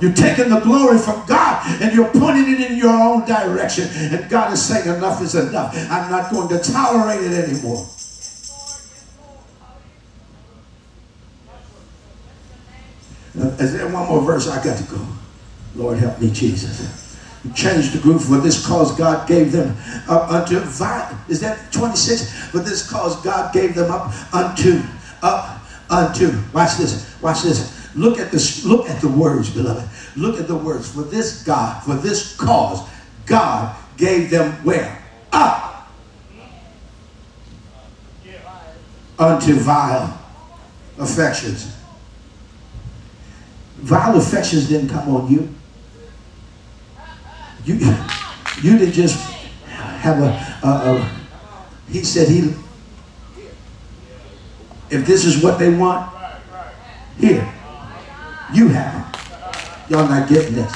You're taking the glory from God and you're pointing it in your own direction. And God is saying, enough is enough. I'm not going to tolerate it anymore. Is there one more verse I got to go? Lord help me, Jesus. Change the group for this cause God gave them up unto is that 26? For this cause God gave them up unto up unto watch this watch this look at this look at the words beloved look at the words for this God for this cause God gave them where up unto vile affections Vile affections didn't come on you. You, you didn't just have a, a, a he said he, if this is what they want, here, you have it. Y'all not getting this.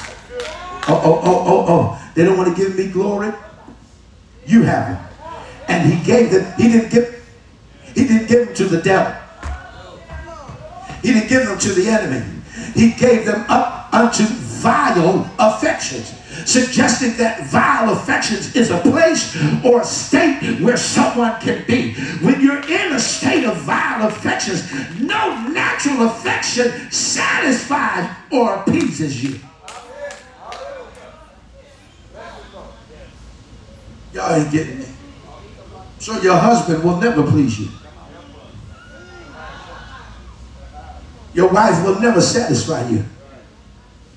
Oh, oh, oh, oh, oh. They don't want to give me glory. You have it. And he gave them, he didn't give, he didn't give them to the devil. He didn't give them to the enemy. He gave them up unto vile affections suggesting that vile affections is a place or a state where someone can be. When you're in a state of vile affections, no natural affection satisfies or appeases you. Y'all ain't getting me. So your husband will never please you. Your wife will never satisfy you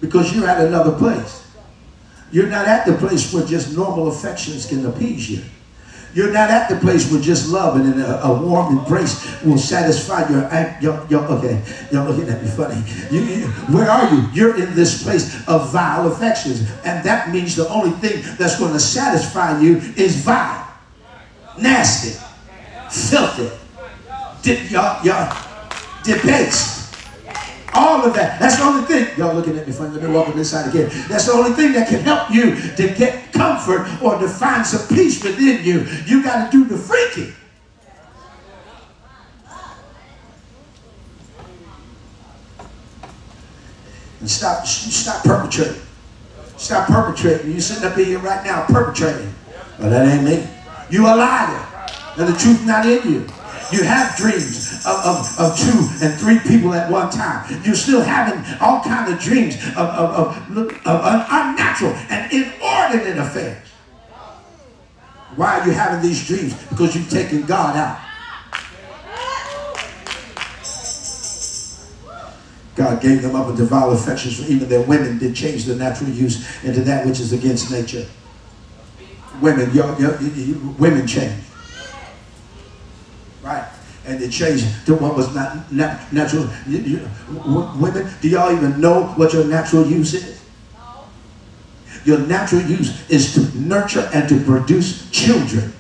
because you're at another place. You're not at the place where just normal affections can appease you. You're not at the place where just love and a, a warm embrace will satisfy your, your, your okay, y'all looking at me funny. You, you, where are you? You're in this place of vile affections. And that means the only thing that's going to satisfy you is vile, nasty, filthy, y'all, y'all, debased. All of that. That's the only thing. Y'all looking at me funny. Let me walk on this side again. That's the only thing that can help you to get comfort or to find some peace within you. You got to do the freaking. And stop, stop perpetrating. Stop perpetrating. You sitting up here right now perpetrating. Well, that ain't me. You a liar. And the truth not in you. You have dreams of, of, of two and three people at one time. You're still having all kinds of dreams of, of, of, of unnatural and inordinate affairs. Why are you having these dreams? Because you've taken God out. God gave them up into vile affections for even their women did change the natural use into that which is against nature. Women, y'all, women change right? And they changed to what was not natural. You, you, women, do y'all even know what your natural use is? Your natural use is to nurture and to produce children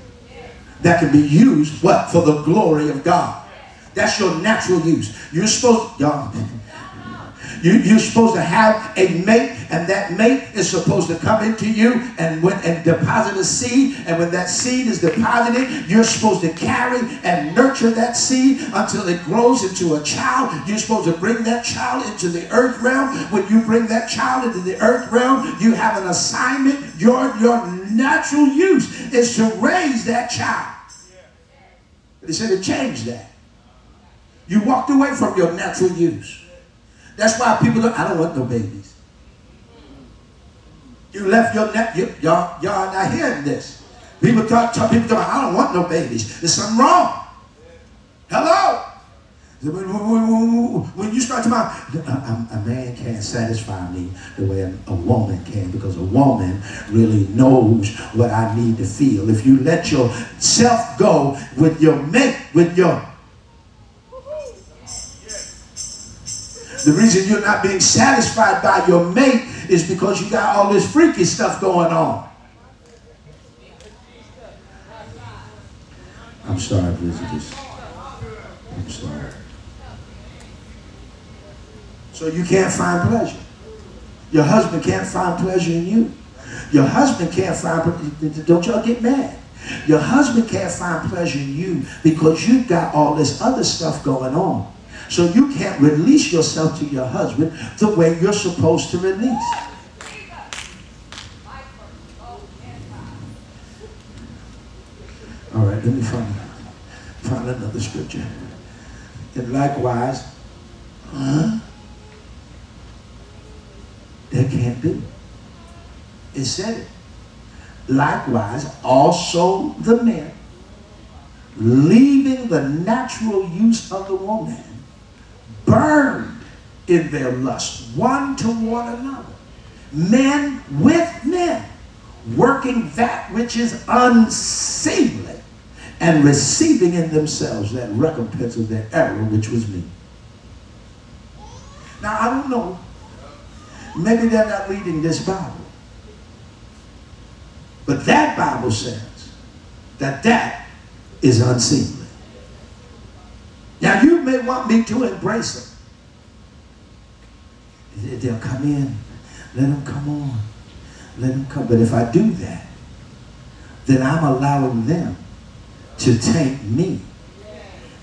that can be used, what? For the glory of God. That's your natural use. You're supposed, y'all, you, you're supposed to have a mate, and that mate is supposed to come into you and, when, and deposit a seed. And when that seed is deposited, you're supposed to carry and nurture that seed until it grows into a child. You're supposed to bring that child into the earth realm. When you bring that child into the earth realm, you have an assignment. Your, your natural use is to raise that child. They said to change that. You walked away from your natural use. That's why people don't, I don't want no babies. You left your neck, you, y'all, y'all are not hearing this. People talk, talk people talk, I don't want no babies. There's something wrong. Hello? When you start to about a, a, man can't satisfy me the way a, a, woman can because a woman really knows what I need to feel. If you let yourself go with your mate, with your The reason you're not being satisfied by your mate is because you got all this freaky stuff going on. I'm sorry, visitors. I'm sorry. So you can't find pleasure. Your husband can't find pleasure in you. Your husband can't find, don't y'all get mad. Your husband can't find pleasure in you because you've got all this other stuff going on. So you can't release yourself to your husband the way you're supposed to release. All right, let me find, find another scripture. And likewise, huh? That can't be. It said it. Likewise, also the men, leaving the natural use of the woman, burned in their lust, one to one another. Men with men, working that which is unseemly, and receiving in themselves that recompense of their error, which was me. Now, I don't know. Maybe they're not reading this Bible. But that Bible says that that is unseemly. Now, you may want me to embrace them. They'll come in. Let them come on. Let them come. But if I do that, then I'm allowing them to take me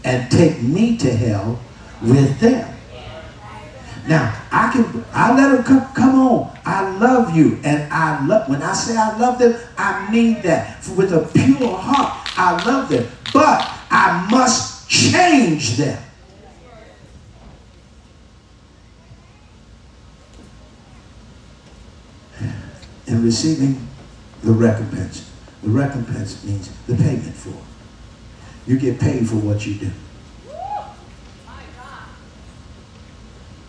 and take me to hell with them. Now, I can I let them come come on. I love you. And I love when I say I love them, I mean that. With a pure heart, I love them. But I must change them. And receiving the recompense. The recompense means the payment for. You get paid for what you do.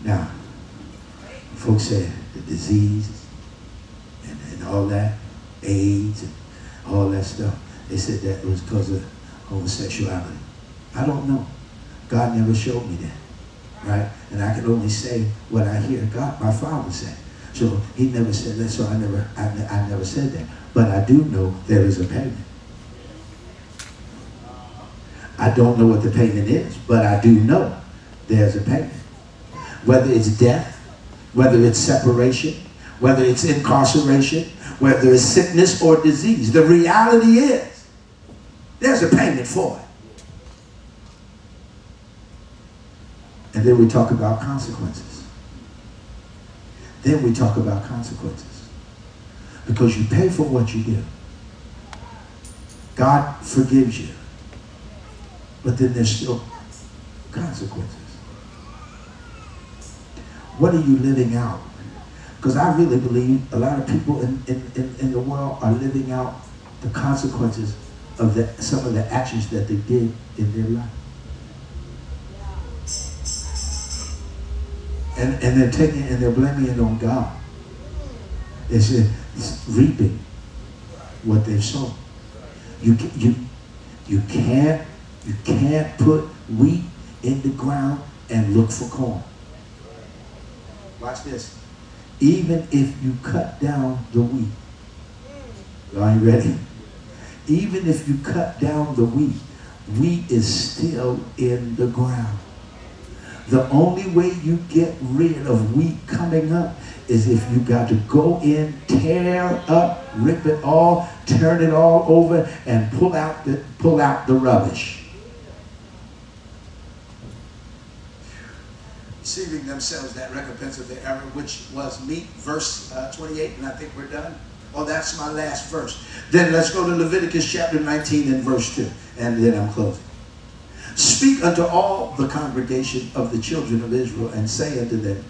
Now, folks say the disease and, and all that, AIDS and all that stuff, they said that was because of homosexuality. I don't know. God never showed me that, right? And I can only say what I hear God, my father said. So he never said that, so I never, I, I never said that. But I do know there is a payment. I don't know what the payment is, but I do know there's a payment. Whether it's death, whether it's separation, whether it's incarceration, whether it's sickness or disease. The reality is there's a payment for it. And then we talk about consequences. Then we talk about consequences. Because you pay for what you do. God forgives you. But then there's still consequences. What are you living out? Because I really believe a lot of people in, in, in, in, the world are living out the consequences of the, some of the actions that they did in their life. And, and they're taking and they're blaming it on God. It's, it's reaping what they've sown. You, you, you can't you can't put wheat in the ground and look for corn. Watch this. Even if you cut down the wheat. Are you ready? Even if you cut down the wheat, wheat is still in the ground. The only way you get rid of wheat coming up is if you got to go in, tear up, rip it all, turn it all over, and pull out the pull out the rubbish. receiving themselves that recompense of their error, which was meet, verse uh, 28, and I think we're done. Oh, that's my last verse. Then let's go to Leviticus chapter 19 and verse 2, and then I'm closing. Speak unto all the congregation of the children of Israel, and say unto them,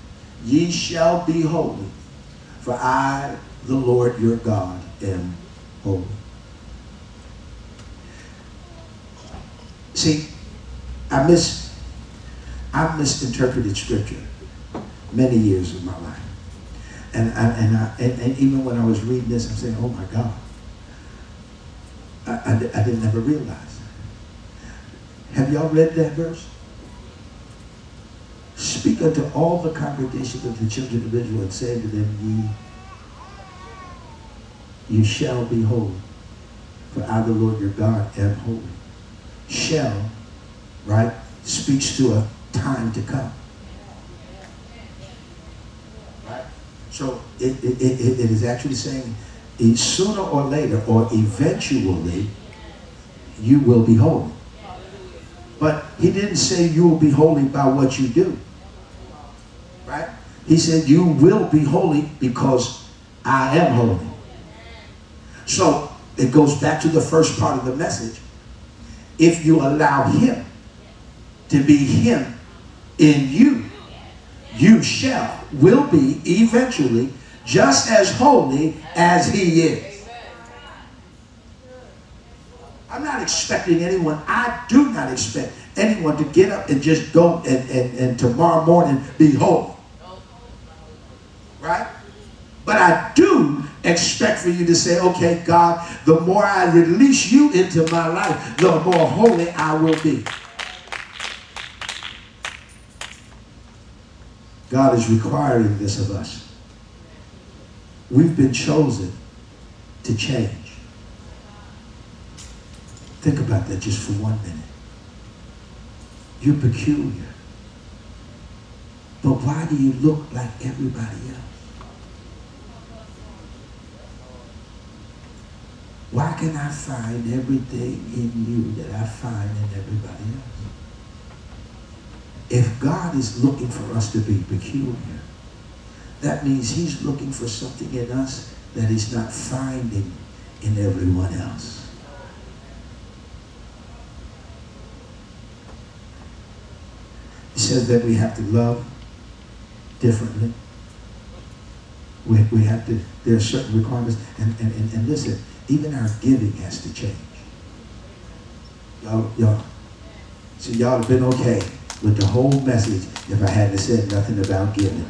Ye shall be holy, for I, the Lord your God, am holy. See, I miss I've misinterpreted scripture many years of my life. And, I, and, I, and, and, even when I was reading this, I'm saying, oh my God. I, I, I didn't ever realize. Have y'all read that verse? Speak unto all the congregation of the children of Israel and say to them, ye, you shall be holy, for I, the Lord your God, am holy. Shall, right, speaks to a time to come. Right? So it, it, it, it is actually saying sooner or later or eventually you will be holy. But he didn't say you will be holy by what you do. Right? He said you will be holy because I am holy. So it goes back to the first part of the message. If you allow him to be him in you, you shall, will be eventually just as holy as he is. I'm not expecting anyone, I do not expect anyone to get up and just go and, and, and tomorrow morning be holy. Right? But I do expect for you to say, okay, God, the more I release you into my life, the more holy I will be. God is requiring this of us. We've been chosen to change. Think about that just for one minute. You're peculiar. But why do you look like everybody else? Why can I find everything in you that I find in everybody else? If God is looking for us to be peculiar, that means he's looking for something in us that he's not finding in everyone else. He says that we have to love differently. We, we have to, there are certain requirements. And, and, and, and listen, even our giving has to change. Y'all, y'all, see, y'all have been okay with the whole message if I hadn't said nothing about giving.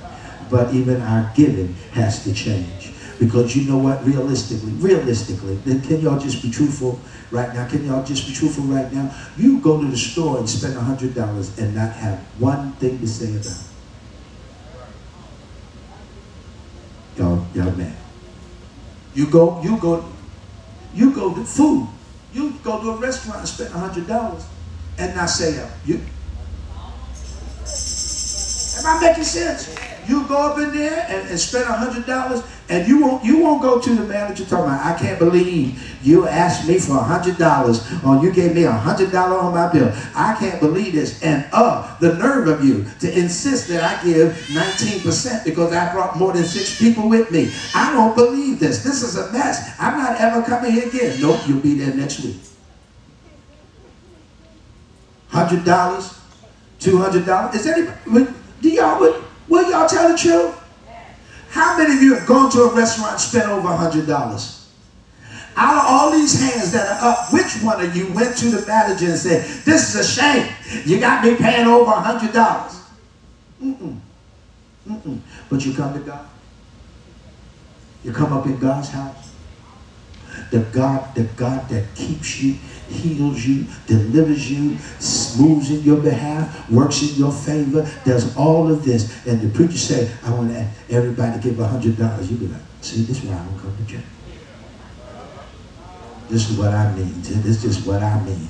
But even our giving has to change. Because you know what? Realistically, realistically, can y'all just be truthful right now? Can y'all just be truthful right now? You go to the store and spend $100 and not have one thing to say about it. Y'all, y'all man. You go, you go, you go to food. You go to a restaurant and spend $100 and not say, uh, you, am I making sense? You go up in there and, and spend hundred dollars, and you won't you won't go to the manager talking about I can't believe you asked me for a hundred dollars or you gave me a hundred dollar on my bill. I can't believe this. And uh the nerve of you to insist that I give 19% because I brought more than six people with me. I don't believe this. This is a mess. I'm not ever coming here again. Nope, you'll be there next week. Hundred dollars, two hundred dollars. Is anybody do y'all Will y'all tell the truth? How many of you have gone to a restaurant and spent over $100? Out of all these hands that are up, which one of you went to the manager and said, this is a shame. You got me paying over $100. Mm-mm. Mm-mm. But you come to God. You come up in God's house. The God, the God that keeps you heals you, delivers you, moves in your behalf, works in your favor, does all of this. And the preacher say, I want everybody to give a hundred dollars. You be like, see, this is why I don't come to church. This is what I mean. This is what I mean.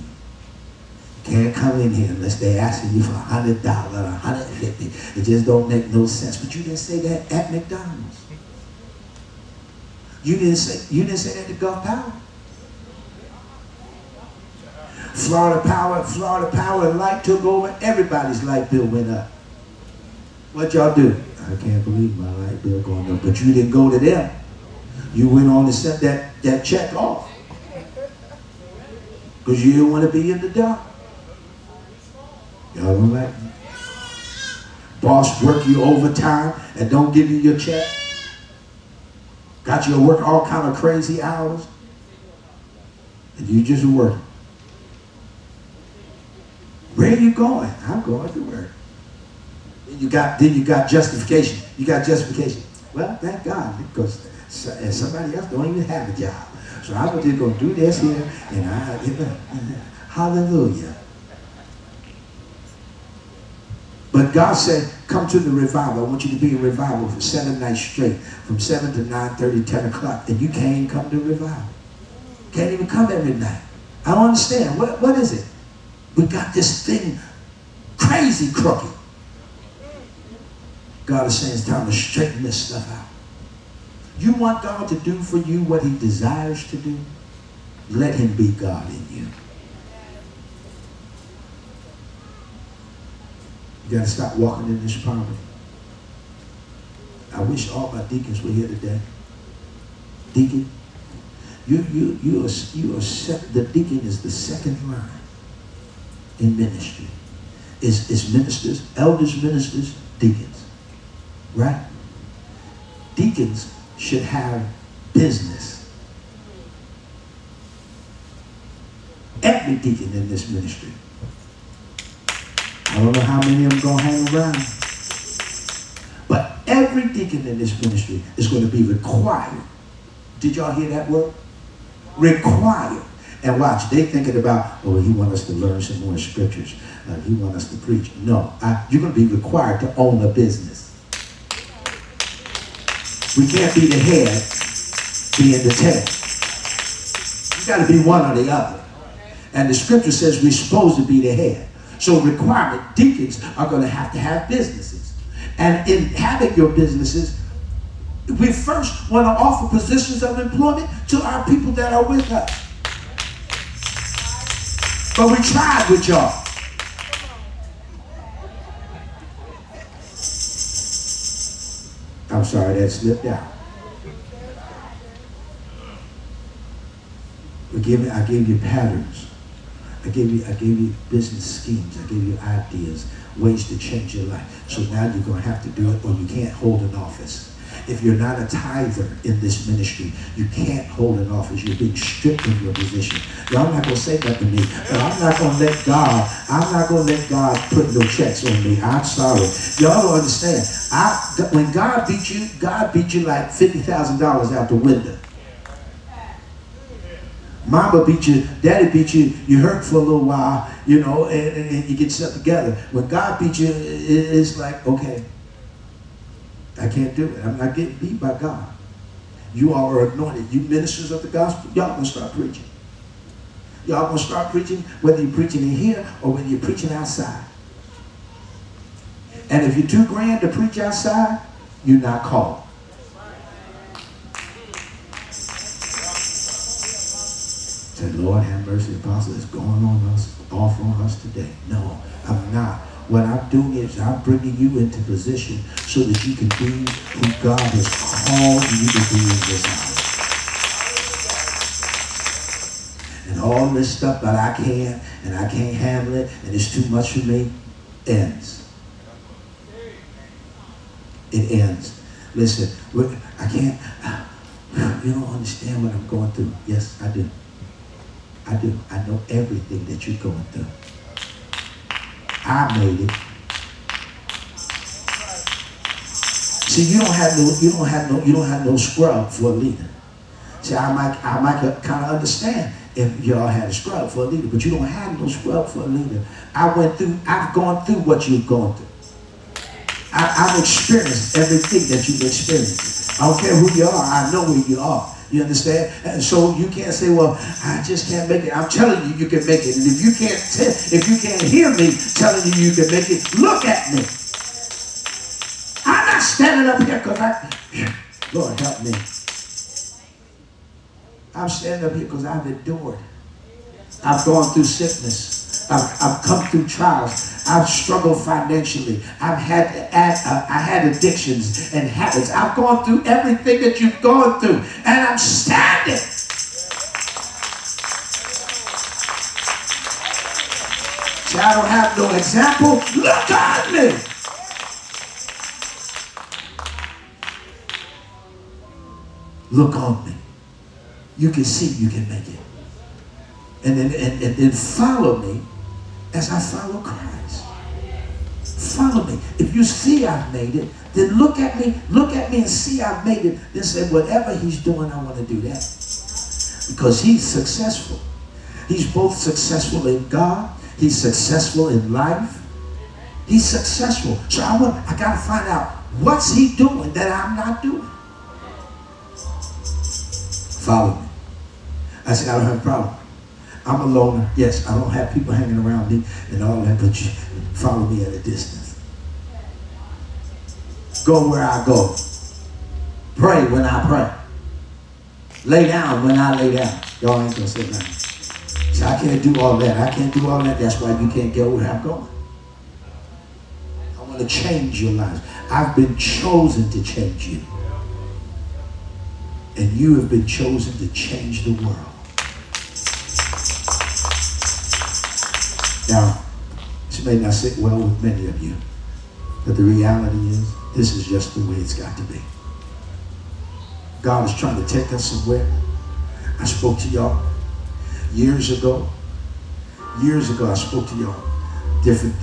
Can't come in here unless they're asking you for a hundred dollars or a hundred fifty. It just don't make no sense. But you didn't say that at McDonald's. You didn't say you didn't say that to Gulf Power. Florida Power, Florida Power and Light took over. Everybody's light bill went up. What y'all do? I can't believe my light bill going up. But you didn't go to them. You went on to set that, that check off. Because you didn't want to be in the dark. Y'all don't like me? Boss work you overtime and don't give you your check. Got you to work all kind of crazy hours. And you just work. Where are you going? I'm going to work. You got then you got justification. You got justification. Well, thank God because uh, somebody else don't even have a job. So I'm just going to do this here, and I, hallelujah. But God said, come to the revival. I want you to be in revival for seven nights straight, from 7 to 9 30, 10 o'clock. And you can't come to revival. Can't even come every night. I don't understand. What, what is it? We got this thing crazy crooked. God is saying it's time to straighten this stuff out. You want God to do for you what he desires to do? Let him be God in you. You got to stop walking in this poverty. I wish all my deacons were here today. Deacon, you you you are you are set, the deacon is the second line in ministry. Is is ministers, elders, ministers, deacons. Right? Deacons should have business. Every deacon in this ministry. I don't know how many of them to hang around. But every deacon in this ministry is going to be required. Did y'all hear that word? Required and watch, they thinking about, oh, he want us to learn some more scriptures. Uh, he want us to preach. No, I, you're going to be required to own a business. We can't be the head, being the tail. You got to be one or the other. And the scripture says we're supposed to be the head. So requirement, deacons are going to have to have businesses. And in having your businesses, we first want to offer positions of employment to our people that are with us. But we tried with y'all. I'm sorry that slipped out. We give, I gave you patterns. I gave you, I gave you business schemes. I gave you ideas, ways to change your life. So now you're going to have to do it or you can't hold an office. If you're not a tither in this ministry, you can't hold an office. You're being stripped of your position. Y'all not gonna say that to me, but I'm not gonna let God. I'm not gonna let God put no checks on me. I'm sorry. Y'all don't understand. I when God beat you, God beat you like fifty thousand dollars out the window. Mama beat you, daddy beat you, you hurt for a little while, you know, and, and, and you get stuff together. When God beat you, it's like, okay, I can't do it. I'm not getting beat by God. You all are anointed. You ministers of the gospel, y'all gonna start preaching. Y'all gonna start preaching whether you're preaching in here or whether you're preaching outside. And if you're too grand to preach outside, you're not called. Say, Lord have mercy, apostle, it's going on us, off on us today. No, I'm not. What I'm doing is I'm bringing you into position so that you can be who God has called you to be in this hour. And all this stuff that I can't and I can't handle it and it's too much for me ends. It ends. Listen, I can't, you don't understand what I'm going through. Yes, I do. I do. I know everything that you're going through. I made it. See, you don't have no, you don't have no, you don't have no scrub for a leader. See, I might, I might kind of understand if y'all had a scrub for a leader, but you don't have no scrub for a leader. I went through, I've gone through what you've gone through. I, have experienced everything that you've experienced. I don't care who you are, I know where you are. You understand? And so you can't say, well, I just can't make it. I'm telling you, you can make it. And if you can't, if you can't hear me telling you you can make it, look at me. I'm not standing up here because I, Lord help me. I'm standing up here because I've endured. I've gone through sickness. I've, I've come through trials. I've struggled financially. I've had uh, I had addictions and habits. I've gone through everything that you've gone through, and I'm standing. See, I don't have no example. Look at me. Look on me. You can see you can make it. And then, and, and then follow me as I follow Christ. Follow me. If you see I've made it, then look at me, look at me and see I've made it. Then say, whatever he's doing, I want to do that. Because he's successful. He's both successful in God, he's successful in life. He's successful. So I want I gotta find out what's he doing that I'm not doing. Follow me. I said, I don't have a problem. I'm a loner. Yes, I don't have people hanging around me and all that, but you follow me at a distance. Go where I go. Pray when I pray. Lay down when I lay down. Y'all ain't gonna sit down. See, I can't do all that. I can't do all that. That's why you can't go where I'm going. I want to change your lives. I've been chosen to change you. And you have been chosen to change the world. Now, this may not sit well with many of you, but the reality is this is just the way it's got to be. God is trying to take us somewhere. I spoke to y'all years ago. Years ago, I spoke to y'all different